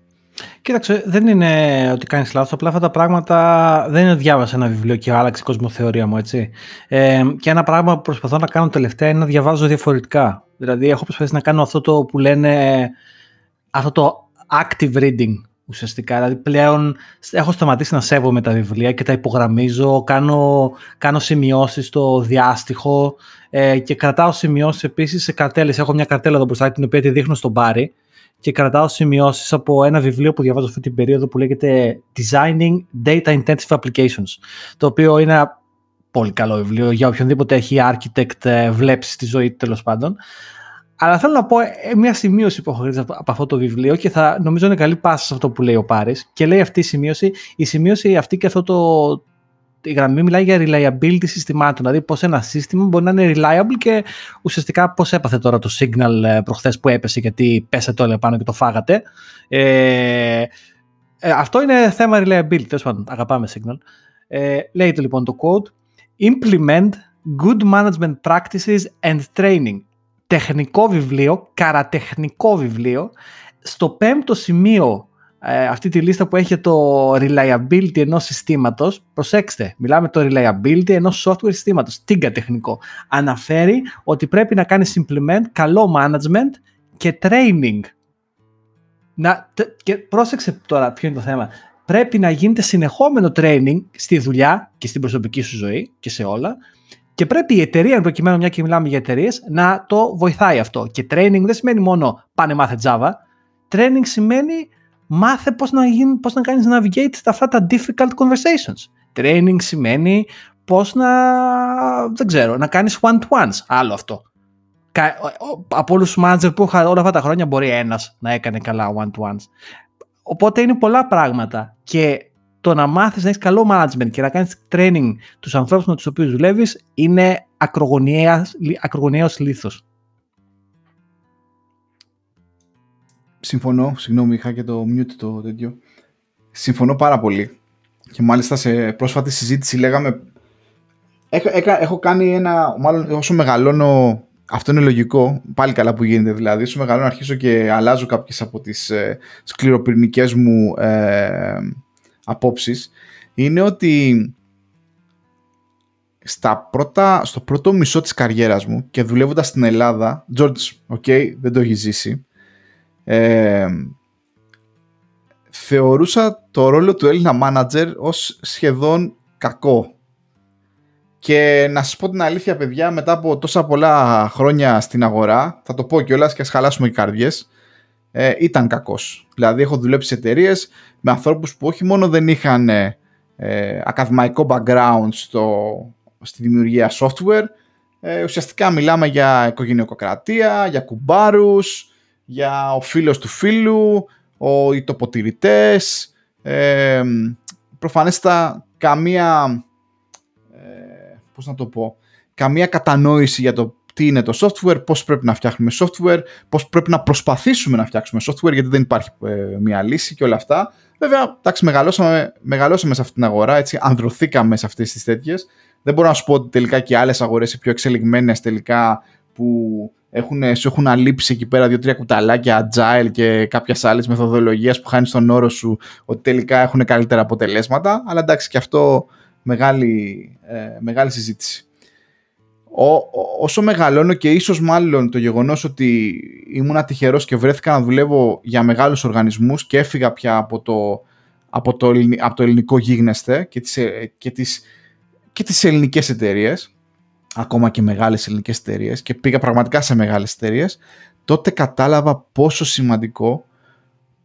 A: Κοίταξε, δεν είναι ότι κάνεις λάθος. Απλά αυτά τα πράγματα δεν είναι ότι διάβασα ένα βιβλίο και άλλαξε η κοσμοθεωρία μου, έτσι. Ε, και ένα πράγμα που προσπαθώ να κάνω τελευταία είναι να διαβάζω διαφορετικά. Δηλαδή, έχω προσπαθήσει να κάνω αυτό το που λένε αυτό το active reading ουσιαστικά. Δηλαδή, πλέον έχω σταματήσει να σέβομαι τα βιβλία και τα υπογραμμίζω. Κάνω, κάνω σημειώσεις στο διάστοιχο ε, και κρατάω σημειώσεις επίσης σε καρτέλες. Έχω μια καρτέλα εδώ μπροστά την οποία τη δείχνω στον μπάρι και κρατάω σημειώσεις από ένα βιβλίο που διαβάζω αυτή την περίοδο που λέγεται Designing Data Intensive Applications, το οποίο είναι ένα πολύ καλό βιβλίο για οποιονδήποτε έχει architect ε, βλέψει στη ζωή τέλος πάντων. Αλλά θέλω να πω ε, μια σημείωση που έχω γράψει από αυτό το βιβλίο και θα νομίζω είναι καλή πάση σε αυτό που λέει ο Πάρης και λέει αυτή η σημείωση, η σημείωση αυτή και αυτό το, η γραμμή μιλάει για reliability συστημάτων, δηλαδή πώς ένα σύστημα μπορεί να είναι reliable και ουσιαστικά πώς έπαθε τώρα το signal ε, προχθές που έπεσε γιατί πέσατε όλοι πάνω και το φάγατε. Ε, ε, αυτό είναι θέμα reliability, τέλος πάντων, αγαπάμε signal. Ε, λέει το λοιπόν το code, implement good management practices and training. Τεχνικό βιβλίο, καρατεχνικό βιβλίο, στο πέμπτο σημείο ε, αυτή τη λίστα που έχει το reliability ενός συστήματος, προσέξτε, μιλάμε το reliability ενός software συστήματος, τίγκα τεχνικό, αναφέρει ότι πρέπει να κάνεις implement καλό management και training. Να, και πρόσεξε τώρα ποιο είναι το θέμα. Πρέπει να γίνεται συνεχόμενο training στη δουλειά και στην προσωπική σου ζωή και σε όλα και πρέπει η εταιρεία, προκειμένου μια και μιλάμε για εταιρείες, να το βοηθάει αυτό. Και training δεν σημαίνει μόνο πάνε μάθε Java. Training σημαίνει μάθε πώς να, γίνει, πώς να κάνεις navigate στα αυτά τα difficult conversations. Training σημαίνει πώς να, δεν ξέρω, να κάνεις one-to-ones. Άλλο αυτό. Από όλους τους manager που είχα όλα αυτά τα χρόνια μπορεί ένας να έκανε καλά one-to-ones. Οπότε είναι πολλά πράγματα και το να μάθεις να έχεις καλό management και να κάνεις training τους ανθρώπους με τους οποίους δουλεύεις είναι ακρογωνιαίος λήθος.
B: συμφωνώ, συγγνώμη, είχα και το mute το τέτοιο. Συμφωνώ πάρα πολύ. Και μάλιστα σε πρόσφατη συζήτηση λέγαμε. Έχω, έχω κάνει ένα. Μάλλον όσο μεγαλώνω. Αυτό είναι λογικό. Πάλι καλά που γίνεται δηλαδή. Όσο μεγαλώνω αρχίζω και αλλάζω κάποιες από τις ε, σκληροπυρηνικές μου ε, απόψεις. Είναι ότι στα πρώτα, στο πρώτο μισό της καριέρας μου και δουλεύοντας στην Ελλάδα, George, ok, δεν το έχεις ζήσει, ε, θεωρούσα το ρόλο του Έλληνα manager ως σχεδόν κακό. Και να σας πω την αλήθεια παιδιά, μετά από τόσα πολλά χρόνια στην αγορά, θα το πω κιόλας και ας χαλάσουμε οι καρδιές, ε, ήταν κακός. Δηλαδή έχω δουλέψει σε εταιρείες με ανθρώπους που όχι μόνο δεν είχαν ε, ακαδημαϊκό background στο, στη δημιουργία software, ε, ουσιαστικά μιλάμε για οικογενειακοκρατία, για κουμπάρους, για ο φίλος του φίλου, ο, οι τοποτηρητές, ε, προφανέστα καμία, ε, πώς να το πω, καμία κατανόηση για το τι είναι το software, πώς πρέπει να φτιάχνουμε software, πώς πρέπει να προσπαθήσουμε να φτιάξουμε software, γιατί δεν υπάρχει ε, μια λύση και όλα αυτά. Βέβαια, εντάξει, μεγαλώσαμε, μεγαλώσαμε σε αυτή την αγορά, έτσι, ανδρωθήκαμε σε αυτές τις τέτοιες. Δεν μπορώ να σου πω ότι τελικά και άλλες αγορές οι πιο εξελιγμένες τελικά που έχουν, σου έχουν αλείψει εκεί πέρα δύο-τρία κουταλάκια agile και κάποια άλλη μεθοδολογία που χάνεις τον όρο σου ότι τελικά έχουν καλύτερα αποτελέσματα. Αλλά εντάξει, και αυτό μεγάλη, ε, μεγάλη συζήτηση. Ό, όσο μεγαλώνω και ίσως μάλλον το γεγονός ότι ήμουν τυχερός και βρέθηκα να δουλεύω για μεγάλους οργανισμούς και έφυγα πια από το, από το, από το ελληνικό γίγνεσθε και τις, ε, και τις, και τις ελληνικές εταιρείες ακόμα και μεγάλες ελληνικές εταιρείες και πήγα πραγματικά σε μεγάλες εταιρείες, τότε κατάλαβα πόσο σημαντικό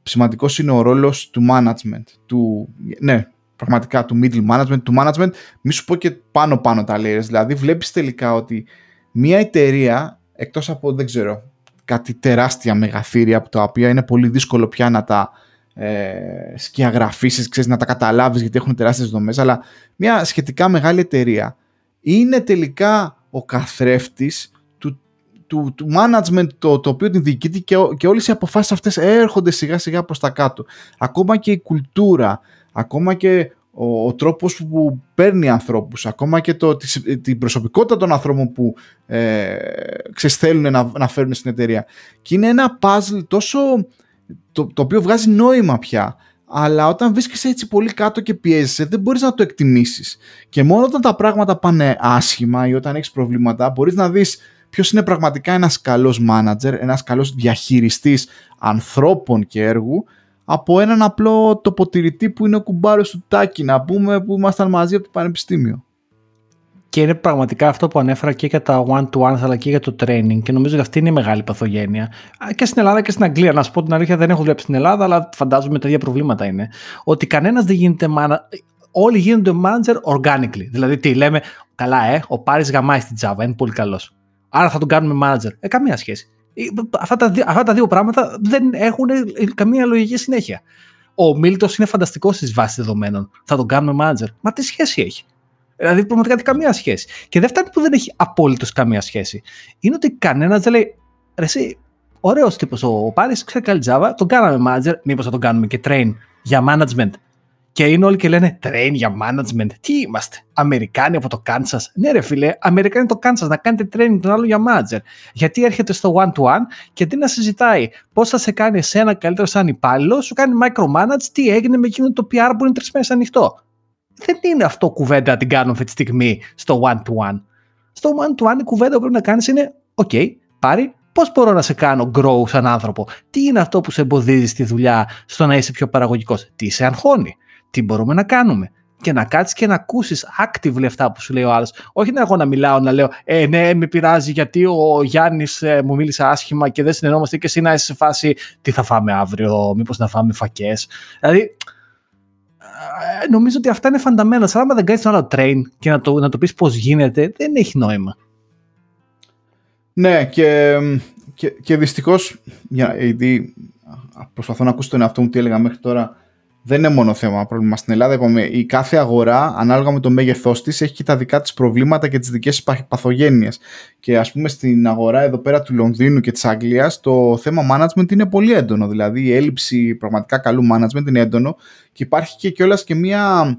B: σημαντικός είναι ο ρόλος του management, του, ναι, πραγματικά του middle management, του management, μη σου πω και πάνω πάνω τα layers, δηλαδή βλέπεις τελικά ότι μια εταιρεία, εκτός από, δεν ξέρω, κάτι τεράστια μεγαθύρια από τα οποία είναι πολύ δύσκολο πια να τα ε, σκιαγραφίσεις, ξέρεις, να τα καταλάβεις γιατί έχουν τεράστιες δομές, αλλά μια σχετικά μεγάλη εταιρεία είναι τελικά ο καθρέφτης του, του, του management το, το οποίο την διοικείται και, και όλες οι αποφάσεις αυτές έρχονται σιγά σιγά προς τα κάτω. Ακόμα και η κουλτούρα, ακόμα και ο, ο τρόπος που παίρνει ανθρώπους, ακόμα και το, την προσωπικότητα των ανθρώπων που ε, θέλουν να, να φέρουν στην εταιρεία. Και είναι ένα puzzle τόσο, το, το οποίο βγάζει νόημα πια. Αλλά όταν βρίσκεσαι έτσι πολύ κάτω και πιέζεσαι, δεν μπορείς να το εκτιμήσεις. Και μόνο όταν τα πράγματα πάνε άσχημα ή όταν έχεις προβλήματα, μπορείς να δεις ποιος είναι πραγματικά ένας καλός manager, ένας καλός διαχειριστής ανθρώπων και έργου από έναν απλό τοποτηρητή που είναι ο κουμπάρος του Τάκη, να πούμε, που ήμασταν μαζί από το Πανεπιστήμιο.
A: Και είναι πραγματικά αυτό που ανέφερα και για τα one-to-one αλλά και για το training και νομίζω ότι αυτή είναι η μεγάλη παθογένεια. Και στην Ελλάδα και στην Αγγλία. Να σου πω την αλήθεια, δεν έχω δουλέψει στην Ελλάδα, αλλά φαντάζομαι τα ίδια προβλήματα είναι. Ότι κανένας δεν γίνεται manager. Όλοι γίνονται manager organically. Δηλαδή, τι λέμε, καλά, ε, ο Πάρης γαμάει στην Java, είναι πολύ καλός. Άρα θα τον κάνουμε manager. Ε, καμία σχέση. Ε, αυτά τα, δύο, αυτά τα δύο πράγματα δεν έχουν καμία λογική συνέχεια. Ο Μίλτος είναι φανταστικός στις βάσεις δεδομένων. Θα τον κάνουμε manager. Μα τι σχέση έχει; Δηλαδή, πραγματικά δεν καμία σχέση. Και δεν φτάνει που δεν έχει απόλυτος καμία σχέση. Είναι ότι κανένας δεν λέει, ρε, εσύ, ωραίος τύπος ο Πάρης, ξέρει καλή Java, τον κάναμε manager, μήπως θα τον κάνουμε και train για management. Και είναι όλοι και λένε train για management. Τι είμαστε, Αμερικάνοι από το Kansas. Ναι, ρε φίλε, Αμερικάνοι από το Kansas να κάνετε training τον άλλο για manager. Γιατί έρχεται στο one-to-one και τι να συζητάει πώς θα σε κάνει εσένα καλύτερο σαν υπάλληλος, σου κάνει micromanage τι έγινε με εκείνο το PR που είναι τρεις μέρες ανοιχτό. Δεν είναι αυτό κουβέντα να την κάνουμε αυτή τη στιγμή στο one-to-one. Στο one-to-one η κουβέντα που πρέπει να κάνεις είναι, OK, πάρει, πώς μπορώ να σε κάνω grow σαν άνθρωπο; Τι είναι αυτό που σε εμποδίζει στη δουλειά στο να είσαι πιο παραγωγικός; Τι σε αγχώνει; Τι μπορούμε να κάνουμε. Και να κάτσεις και να ακούσεις active αυτά που σου λέει ο άλλος. Όχι να εγώ να μιλάω, να λέω Ε, ναι, με πειράζει γιατί ο Γιάννης ε, μου μίλησε άσχημα και δεν συνεννόμαστε και εσύ να είσαι σε φάση Τι θα φάμε αύριο, Μήπως να φάμε φακές. Δηλαδή, ε, νομίζω ότι αυτά είναι φανταμένα. Αλλά άμα δεν κάνεις το άλλο train και να το, να το πεις πώς γίνεται, δεν έχει νόημα.
B: Ναι, και, και, και δυστυχώς, γιατί προσπαθώ να ακούσω τον εαυτό μου τι έλεγα μέχρι τώρα δεν είναι μόνο θέμα πρόβλημα στην Ελλάδα. Είπαμε, η κάθε αγορά, ανάλογα με το μέγεθός της, έχει και τα δικά της προβλήματα και τις δικές της παθογένειες. Και ας πούμε στην αγορά εδώ πέρα του Λονδίνου και της Αγγλίας, το θέμα management είναι πολύ έντονο. Δηλαδή η έλλειψη πραγματικά καλού management είναι έντονο και υπάρχει και κιόλας και μία.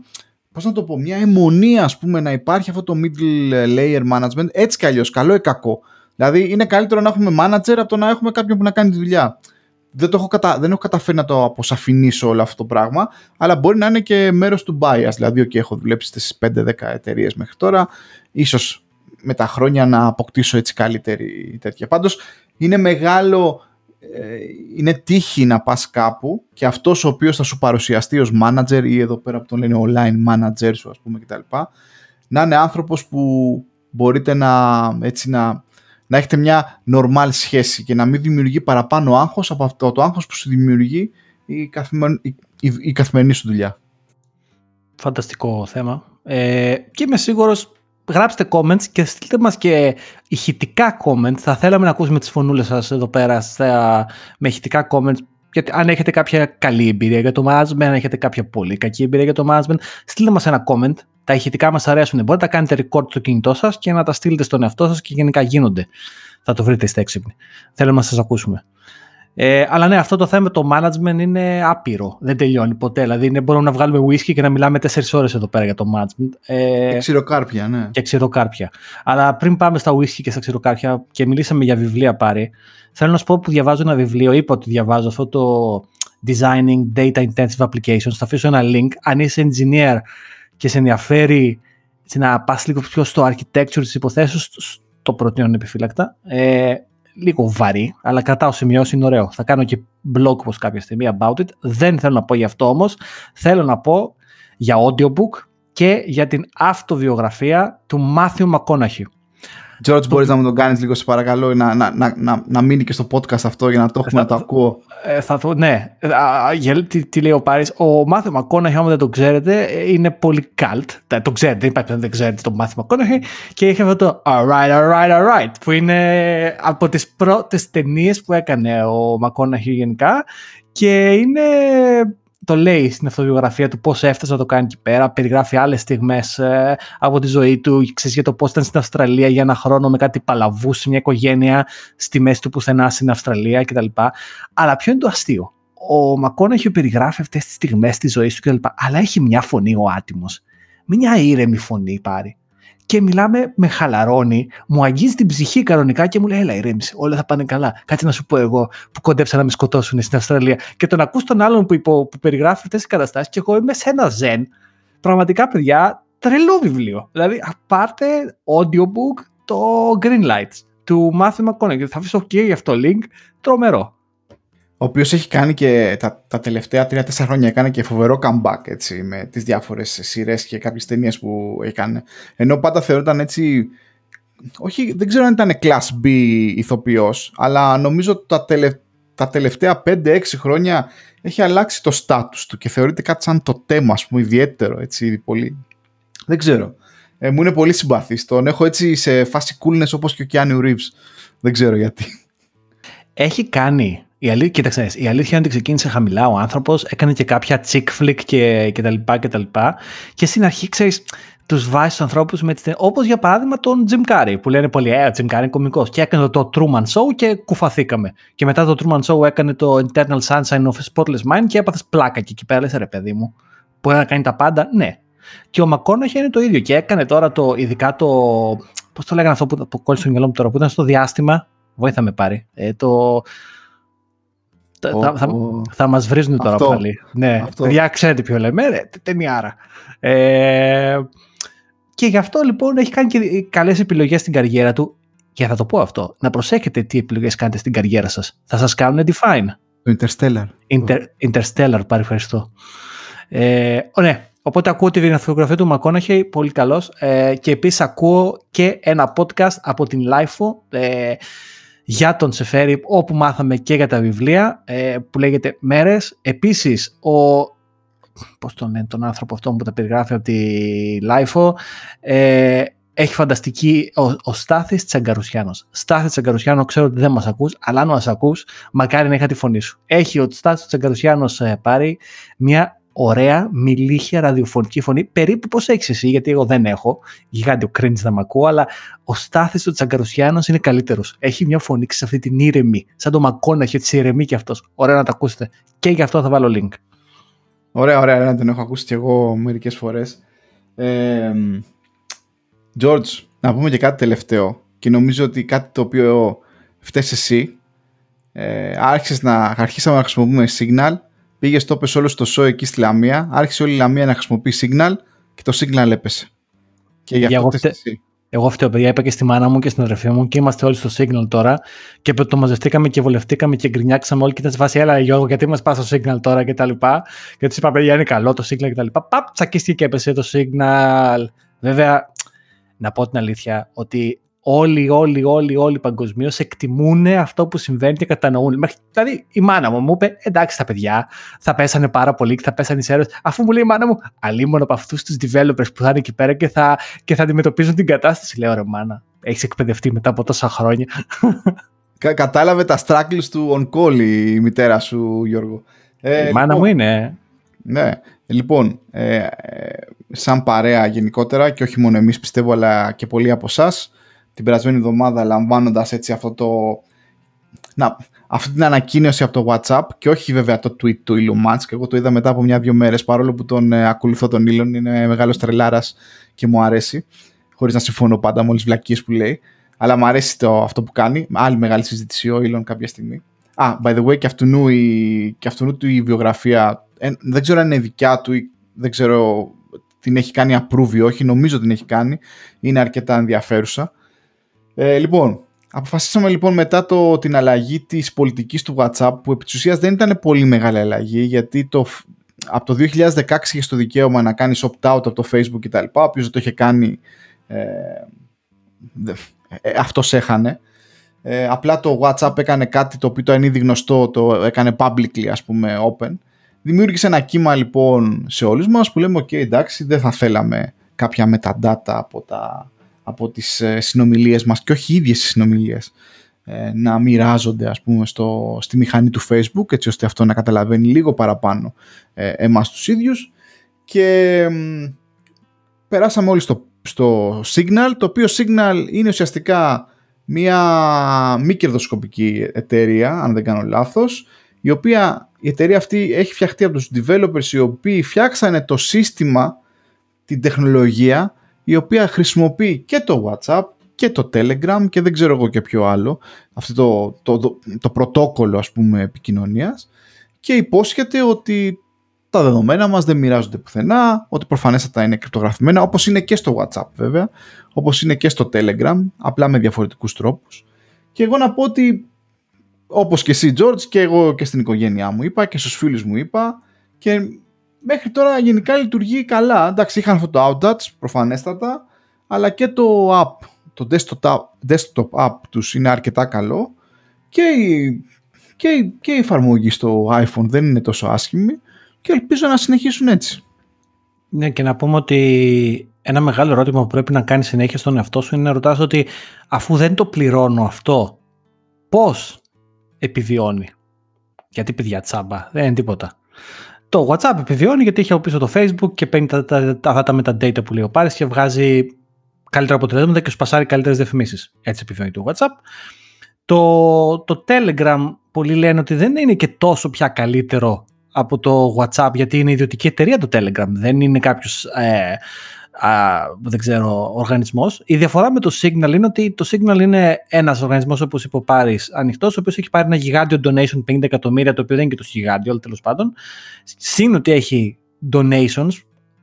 B: Πώς να το πω, μια αιμονία ας πούμε να υπάρχει αυτό το middle layer management έτσι κι αλλιώς, καλό ή κακό. Δηλαδή είναι καλύτερο να έχουμε manager από το να έχουμε κάποιον που να κάνει τη δουλειά δεν, το έχω κατα... δεν έχω καταφέρει να το αποσαφηνίσω όλο αυτό το πράγμα, αλλά μπορεί να είναι και μέρος του bias. Δηλαδή, okay, έχω δουλέψει στις 5-10 εταιρείες μέχρι τώρα, ίσως με τα χρόνια να αποκτήσω έτσι καλύτερη τέτοια. Πάντως, είναι μεγάλο, ε, είναι τύχη να πας κάπου και αυτός ο οποίος θα σου παρουσιαστεί ως manager ή εδώ πέρα που τον λένε online manager σου ας πούμε κτλ. Να είναι άνθρωπος που μπορείτε να, έτσι, να να έχετε μια normal σχέση και να μην δημιουργεί παραπάνω άγχος από αυτό το άγχος που σου δημιουργεί η, καθημερι... η, η καθημερινή σου δουλειά.
A: Φανταστικό θέμα. Ε, και είμαι σίγουρος γράψτε comments και στείλτε μας και ηχητικά comments. Θα θέλαμε να ακούσουμε τις φωνούλες σας εδώ πέρα στα, με ηχητικά comments. Γιατί αν έχετε κάποια καλή εμπειρία για το management, αν έχετε κάποια πολύ κακή εμπειρία για το management, στείλτε μας ένα comment τα ηχητικά μας αρέσουν. Μπορείτε να κάνετε record στο κινητό σας και να τα στείλετε στον εαυτό σας και γενικά γίνονται. Θα το βρείτε στα έξυπνη. Θέλουμε να σας ακούσουμε. Ε, αλλά ναι, αυτό το θέμα το management είναι άπειρο. Δεν τελειώνει ποτέ. Δηλαδή, είναι, μπορούμε να βγάλουμε whisky και να μιλάμε 4 ώρες εδώ πέρα για το management.
B: Ε, και ξηροκάρπια, ναι.
A: Και ξηροκάρπια. Αλλά πριν πάμε στα whisky και στα ξηροκάρπια και μιλήσαμε για βιβλία πάρει, θέλω να σου πω που διαβάζω ένα βιβλίο. Είπα ότι διαβάζω αυτό το Designing Data Intensive Applications. Θα αφήσω ένα link. Αν είσαι engineer και σε ενδιαφέρει να πας λίγο πιο στο architecture της υποθέσεως, το προτείνω επιφύλακτα. Ε, λίγο βαρύ, αλλά κρατάω σημειώσεις, είναι ωραίο. Θα κάνω και blog post κάποια στιγμή about it. Δεν θέλω να πω γι' αυτό όμως. Θέλω να πω για audiobook και για την αυτοβιογραφία του Μάθιου Μακόναχη.
B: George, μπορείς να μου τον κάνεις λίγο, σε παρακαλώ, να, να, να, να, να μείνει και στο podcast αυτό για να το έχουμε να το ακούω.
A: Ε, θα το, ναι. Για, τι, τι λέει ο Πάρης; Ο μάθημα Κόναχη, άμα δεν το ξέρετε, είναι πολύ cult. Το ξέρετε, δεν υπάρχει δεν ξέρετε το μάθημα Κόναχη. Και έχει αυτό το Alright, alright, alright, που είναι από τις πρώτες ταινίες που έκανε ο Μακόναχη γενικά. Και είναι το λέει στην αυτοβιογραφία του πώς έφτασε να το κάνει εκεί πέρα. Περιγράφει άλλες στιγμές ε, από τη ζωή του. Ξέρεις για το πώς ήταν στην Αυστραλία για ένα χρόνο με κάτι παλαβού σε μια οικογένεια στη μέση του πουθενά στην Αυστραλία κτλ. Αλλά ποιο είναι το αστείο; Ο Μακόν έχει περιγράφει αυτές τις στιγμές της ζωής του κτλ. Αλλά έχει μια φωνή ο άτιμος. Μια ήρεμη φωνή πάρει και μιλάμε, με χαλαρώνει, μου αγγίζει την ψυχή κανονικά και μου λέει: Έλα, ηρέμησε, όλα θα πάνε καλά. Κάτι να σου πω εγώ που κοντέψα να με σκοτώσουν στην Αυστραλία. Και τον ακούς τον άλλον που, υπο, που περιγράφει αυτές τις καταστάσεις και εγώ είμαι σε ένα ζεν. Πραγματικά, παιδιά, τρελό βιβλίο. Δηλαδή, πάρτε audiobook το Green Lights του Μάθημα McConaughey. Θα αφήσω και γι' αυτό link. Τρομερό
B: ο οποίος έχει κάνει και τα, τα τελευταία 3-4 χρόνια έκανε και φοβερό comeback έτσι, με τις διάφορες σειρές και κάποιες ταινίες που έκανε. Ενώ πάντα θεωρούνταν έτσι, όχι, δεν ξέρω αν ήταν class B ηθοποιός, αλλά νομίζω τα, τελε, τα τελευταία 5-6 χρόνια έχει αλλάξει το status του και θεωρείται κάτι σαν το θέμα, ας πούμε, ιδιαίτερο, έτσι, πολύ. Δεν ξέρω. Ε, μου είναι πολύ συμπαθής. Τον έχω έτσι σε φάση coolness όπως και ο Keanu Reeves. Δεν ξέρω γιατί.
A: Έχει κάνει η αλήθεια, κοίταξε, η αλήθεια είναι ότι ξεκίνησε χαμηλά ο άνθρωπος, έκανε και κάποια chick flick και, και τα λοιπά και τα λοιπά. Και στην αρχή, ξέρεις, τους βάζει του ανθρώπους με τι. Όπως για παράδειγμα τον Jim Carrey, που λένε πολύ, Ε, ο Jim Carrey είναι κωμικός. Και έκανε το Truman Show και κουφαθήκαμε. Και μετά το Truman Show έκανε το Eternal Sunshine of a Spotless Mind και έπαθες πλάκα και εκεί πέρα. Λες, ρε παιδί μου, μπορεί να κάνει τα πάντα. Ναι. Και ο Μακόναχη είναι το ίδιο. Και έκανε τώρα το, ειδικά το. Πώς το λέγανε αυτό που, που κόλλησε στο μυαλό μου τώρα, που ήταν στο διάστημα. Βοήθα με πάρει. Ε, το, θα, θα, θα μας βρίζουν τώρα αυτό, πάλι. Ναι, αυτό. παιδιά ξέρετε ποιο λέμε, ρε, ταινιάρα. Ε, και γι' αυτό λοιπόν έχει κάνει και καλές επιλογές στην καριέρα του και θα το πω αυτό, να προσέχετε τι επιλογές κάνετε στην καριέρα σας. Θα σας κάνουν define.
B: Το Interstellar.
A: Inter, interstellar, πάρει ευχαριστώ. Ε, ναι, οπότε ακούω τη βιογραφία του McConaughey, πολύ καλός. Ε, και επίσης ακούω και ένα podcast από την LIFO, ε, για τον Σεφέρη όπου μάθαμε και για τα βιβλία ε, που λέγεται Μέρες. Επίσης ο πώς τον λένε τον άνθρωπο αυτό που τα περιγράφει από τη LIFO ε, έχει φανταστική ο, ο Στάθης Τσαγκαρουσιάνος. Στάθης Τσαγκαρουσιάνο ξέρω ότι δεν μας ακούς αλλά αν μας ακούς μακάρι να είχα τη φωνή σου. Έχει ο Στάθης Τσαγκαρουσιάνος ε, πάρει μια ωραία, μιλήχια ραδιοφωνική φωνή, περίπου πώς έχεις εσύ, γιατί εγώ δεν έχω, γιγάντιο cringe να μ' ακούω, αλλά ο Στάθης ο Τσαγκαρουσιάνος είναι καλύτερος. Έχει μια φωνή σε αυτή την ήρεμη, σαν το Μακόνα, έχει έτσι ηρεμή κι αυτός. Ωραία να το ακούσετε. Και γι' αυτό θα βάλω link.
B: Ωραία, ωραία, να τον έχω ακούσει κι εγώ μερικές φορές. Ε, George, να πούμε και κάτι τελευταίο και νομίζω ότι κάτι το οποίο φταίς εσύ ε, άρχισες να, αρχίσαμε να χρησιμοποιούμε Signal Πήγες το έπεσε όλος στο show εκεί στη Λαμία, άρχισε όλη η Λαμία να χρησιμοποιεί Signal και το Signal έπεσε.
A: Και για αυτό εγώ, εσύ. εγώ φταίω, παιδιά, είπα και στη μάνα μου και στην αδερφή μου και είμαστε όλοι στο Signal τώρα και το μαζευτήκαμε και βολευτήκαμε και γκρινιάξαμε όλοι και ήταν σε φάση, έλα Γιώργο, γιατί μας πας στο Signal τώρα και τα λοιπά. Και τους είπα, παιδιά, είναι καλό το Signal και τα λοιπά. Παπ, τσακίστηκε και έπεσε το Signal. Βέβαια, να πω την αλήθεια, ότι όλοι, όλοι, όλοι, όλοι παγκοσμίως εκτιμούν αυτό που συμβαίνει και κατανοούν. Δηλαδή, η μάνα μου μου είπε: Εντάξει, τα παιδιά θα πέσανε πάρα πολύ και θα πέσανε οι έρωτε. Αφού μου λέει η μάνα μου, αλίμονο από αυτούς τους developers που θα είναι εκεί πέρα και θα, και θα αντιμετωπίζουν την κατάσταση. Λέω: Ρε, μάνα, έχεις εκπαιδευτεί μετά από τόσα χρόνια.
B: Κα, κατάλαβε τα struggles του on call η μητέρα σου, Γιώργο.
A: Ε, η μάνα λοιπόν, μου είναι.
B: Ναι. Λοιπόν, ε, ε, σαν παρέα γενικότερα και όχι μόνο εμείς πιστεύω αλλά και πολλοί από εσάς την περασμένη εβδομάδα λαμβάνοντας έτσι αυτό το. Να, αυτή την ανακοίνωση από το WhatsApp και όχι βέβαια το tweet του Elon Musk. Εγώ το είδα μετά από μια-δυο μέρες παρόλο που τον ε, ακολουθώ τον Elon. Είναι μεγάλος τρελάρας και μου αρέσει. Χωρίς να συμφωνώ πάντα με όλε τι βλακίες που λέει. Αλλά μου αρέσει το, αυτό που κάνει. Άλλη μεγάλη συζήτηση ο Elon κάποια στιγμή. Α, by the way, και αυτού, η, και αυτού του η βιογραφία ε, δεν ξέρω αν είναι δικιά του ή δεν ξέρω την έχει κάνει approve ή όχι. Νομίζω την έχει κάνει. Είναι αρκετά ενδιαφέρουσα. Ε, λοιπόν, αποφασίσαμε λοιπόν μετά το, την αλλαγή της πολιτικής του WhatsApp που επί της ουσίας δεν ήταν πολύ μεγάλη αλλαγή γιατί το, από το 2016 είχες στο δικαίωμα να κάνεις opt-out από το Facebook κτλ. Ο οποίος το είχε κάνει ε, ε, αυτός έχανε. Ε, απλά το WhatsApp έκανε κάτι το οποίο το είναι ήδη γνωστό, το έκανε publicly ας πούμε open. Δημιούργησε ένα κύμα λοιπόν σε όλους μας που λέμε ok εντάξει δεν θα θέλαμε κάποια metadata από, τα, από τις ε, συνομιλίες μας και όχι οι ίδιες οι συνομιλίες ε, να μοιράζονται ας πούμε στο, στη μηχανή του Facebook έτσι ώστε αυτό να καταλαβαίνει λίγο παραπάνω ε, εμάς τους ίδιους. Και περάσαμε όλοι στο, στο Signal το οποίο Signal είναι ουσιαστικά μια μη κερδοσκοπική εταιρεία αν δεν κάνω λάθος η οποία η εταιρεία αυτή έχει φτιαχτεί από τους developers οι οποίοι φτιάξανε το σύστημα την τεχνολογία η οποία χρησιμοποιεί και το WhatsApp και το Telegram και δεν ξέρω εγώ και ποιο άλλο, αυτό το, το, το, πρωτόκολλο ας πούμε επικοινωνίας και υπόσχεται ότι τα δεδομένα μας δεν μοιράζονται πουθενά, ότι προφανέστατα είναι κρυπτογραφημένα, όπως είναι και στο WhatsApp βέβαια, όπως είναι και στο Telegram, απλά με διαφορετικούς τρόπους. Και εγώ να πω ότι, όπως και εσύ George, και εγώ και στην οικογένειά μου είπα και στους φίλους μου είπα και μέχρι τώρα γενικά λειτουργεί καλά. Εντάξει, είχαν αυτό το outtouch προφανέστατα, αλλά και το app το desktop, desktop app τους είναι αρκετά καλό και η, και, η, και η εφαρμογή στο iPhone δεν είναι τόσο άσχημη και ελπίζω να συνεχίσουν έτσι.
A: Ναι και να πούμε ότι ένα μεγάλο ερώτημα που πρέπει να κάνεις συνέχεια στον εαυτό σου είναι να ρωτάς ότι αφού δεν το πληρώνω αυτό πώς επιβιώνει; Γιατί παιδιά τσάμπα δεν είναι τίποτα. Το WhatsApp επιβιώνει γιατί έχει από πίσω το Facebook και παίρνει τα, τα, τα, τα metadata που λέει ο Πάρης και βγάζει καλύτερα αποτελέσματα και σου πασάρει καλύτερες διαφημίσεις. Έτσι επιβεβαιώνει το WhatsApp. Το, το Telegram, πολλοί λένε ότι δεν είναι και τόσο πια καλύτερο από το WhatsApp, γιατί είναι ιδιωτική εταιρεία το Telegram. Δεν είναι κάποιος. Ε, δεν ξέρω, οργανισμός. Η διαφορά με το Signal είναι ότι το Signal είναι ένας οργανισμός όπως είπε ο Πάρης ανοιχτός, ο οποίος έχει πάρει ένα γιγάντιο donation 50 εκατομμύρια, το οποίο δεν είναι και το γιγάντιο, αλλά τέλος πάντων. Συν ότι έχει donations,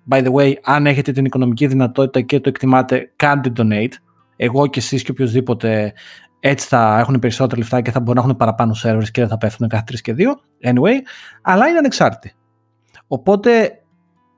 A: By the way, αν έχετε την οικονομική δυνατότητα και το εκτιμάτε, κάντε donate. Εγώ και εσείς και οποιοδήποτε έτσι θα έχουν περισσότερα λεφτά και θα μπορούν να έχουν παραπάνω servers και δεν θα πέφτουν κάθε τρεις και δύο. Anyway, αλλά είναι ανεξάρτητοι. Οπότε,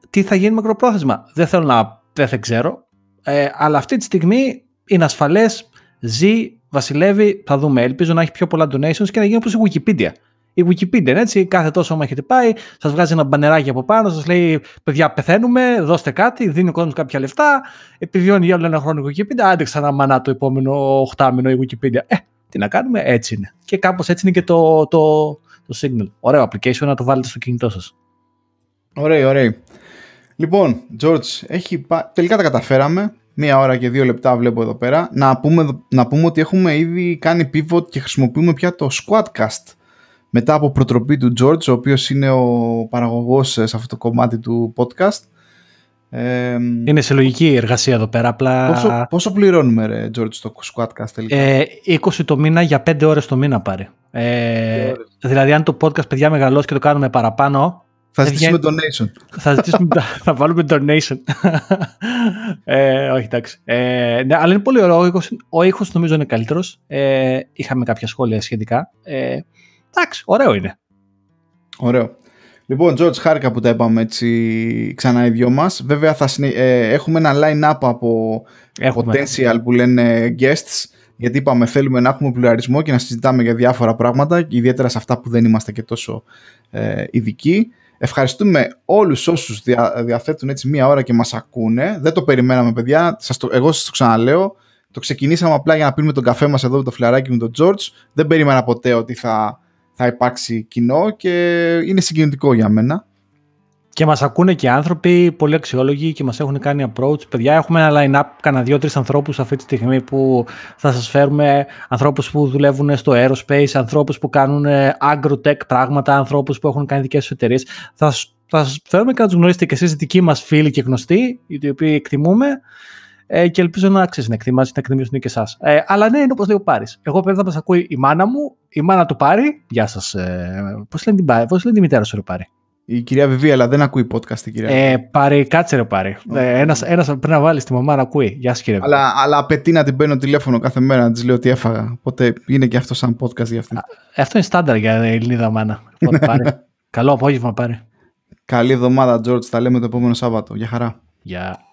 A: τι θα γίνει μακροπρόθεσμα, δεν θέλω να. Δεν ξέρω. Ε, αλλά αυτή τη στιγμή είναι ασφαλές, ζει, βασιλεύει. Θα δούμε. Ελπίζω να έχει πιο πολλά donations και να γίνει όπως η Wikipedia η Wikipedia έτσι, κάθε τόσο άμα έχετε πάει, σας βγάζει ένα μπανεράκι από πάνω, σας λέει παιδιά πεθαίνουμε, δώστε κάτι, δίνει ο κόσμος κάποια λεφτά, επιβιώνει για άλλο ένα χρόνο η Wikipedia, άντε ξανά μανά το επόμενο οχτάμινο η Wikipedia. Ε, τι να κάνουμε, έτσι είναι. Και κάπως έτσι είναι και το, το, το Signal. Ωραίο application να το βάλετε στο κινητό σας.
B: Ωραίο, ωραίο. Λοιπόν, George, έχει... τελικά τα καταφέραμε. Μία ώρα και δύο λεπτά βλέπω εδώ πέρα. Να πούμε, να πούμε ότι έχουμε ήδη κάνει pivot και χρησιμοποιούμε πια το Squadcast μετά από προτροπή του George, ο οποίος είναι ο παραγωγός σε αυτό το κομμάτι του podcast.
A: Ε, είναι σε λογική εργασία εδώ πέρα. Απλά...
B: Πόσο, πόσο πληρώνουμε, ρε, George, το Squadcast τελικά;
A: Ε, 20 το μήνα για 5 ώρες το μήνα πάρει. Ε, δηλαδή, αν το podcast, παιδιά, μεγαλώσει και το κάνουμε παραπάνω,
B: θα ζητήσουμε donation.
A: Θα ζητήσουμε, θα βάλουμε donation. ε, όχι, εντάξει. Ε, ναι, αλλά είναι πολύ ωραίο. Ο ήχος, ο ήχος νομίζω είναι καλύτερος. Ε, είχαμε κάποια σχόλια σχετικά. Ε, εντάξει, ωραίο είναι.
B: Ωραίο. Λοιπόν, George, χάρηκα που τα είπαμε έτσι ξανά οι δυο μας. Βέβαια, θα ε, έχουμε ένα line-up από έχουμε. potential που λένε guests, γιατί είπαμε θέλουμε να έχουμε πλουραλισμό και να συζητάμε για διάφορα πράγματα, ιδιαίτερα σε αυτά που δεν είμαστε και τόσο ε, ειδικοί. Ευχαριστούμε όλους όσους δια, διαθέτουν έτσι μία ώρα και μας ακούνε. Δεν το περιμέναμε, παιδιά. Σας το, εγώ σας το ξαναλέω. Το ξεκινήσαμε απλά για να πίνουμε τον καφέ μας εδώ με το φλαράκι με τον George. Δεν περίμενα ποτέ ότι θα θα υπάρξει κοινό και είναι συγκινητικό για μένα.
A: Και μας ακούνε και άνθρωποι πολύ αξιόλογοι και μας έχουν κάνει approach. Παιδιά, έχουμε ένα line-up κανένα δύο-τρεις ανθρώπους αυτή τη στιγμή που θα σας φέρουμε ανθρώπους που δουλεύουν στο aerospace, ανθρώπους που κάνουν agro-tech πράγματα, ανθρώπους που έχουν κάνει δικές τους εταιρείες. Θα, θα σας φέρουμε και να τους γνωρίσετε και εσείς δικοί μας φίλοι και γνωστοί, οι οποίοι εκτιμούμε ε, και ελπίζω να ξέρεις να εκτιμάσει, να εκτιμήσουν και εσάς. Ε, αλλά ναι, είναι όπως λέει ο Πάρης. Εγώ πρέπει να μας ακούει η μάνα μου, η μάνα του Πάρη. Γεια σας. Ε, Πώς λένε, την, πώς λένε τη μητέρα σου, ρε Πάρη;
B: Η κυρία Βιβία, αλλά δεν ακούει podcast η κυρία.
A: Ε, πάρει, κάτσε ρε πάρει. Okay. Ε, ένας, ένας πρέπει να βάλεις τη μαμά να ακούει. Γεια σα κύριε.
B: Αλλά, αλλά απαιτεί να την παίρνω τηλέφωνο κάθε μέρα να της λέω τι έφαγα. Οπότε είναι και αυτό σαν podcast για αυτή.
A: Αυτό είναι στάνταρ για Ελληνίδα μάνα. Καλό απόγευμα πάρει.
B: Καλή εβδομάδα, George. Τα λέμε το επόμενο Σάββατο. Γεια χαρά.
A: Γεια.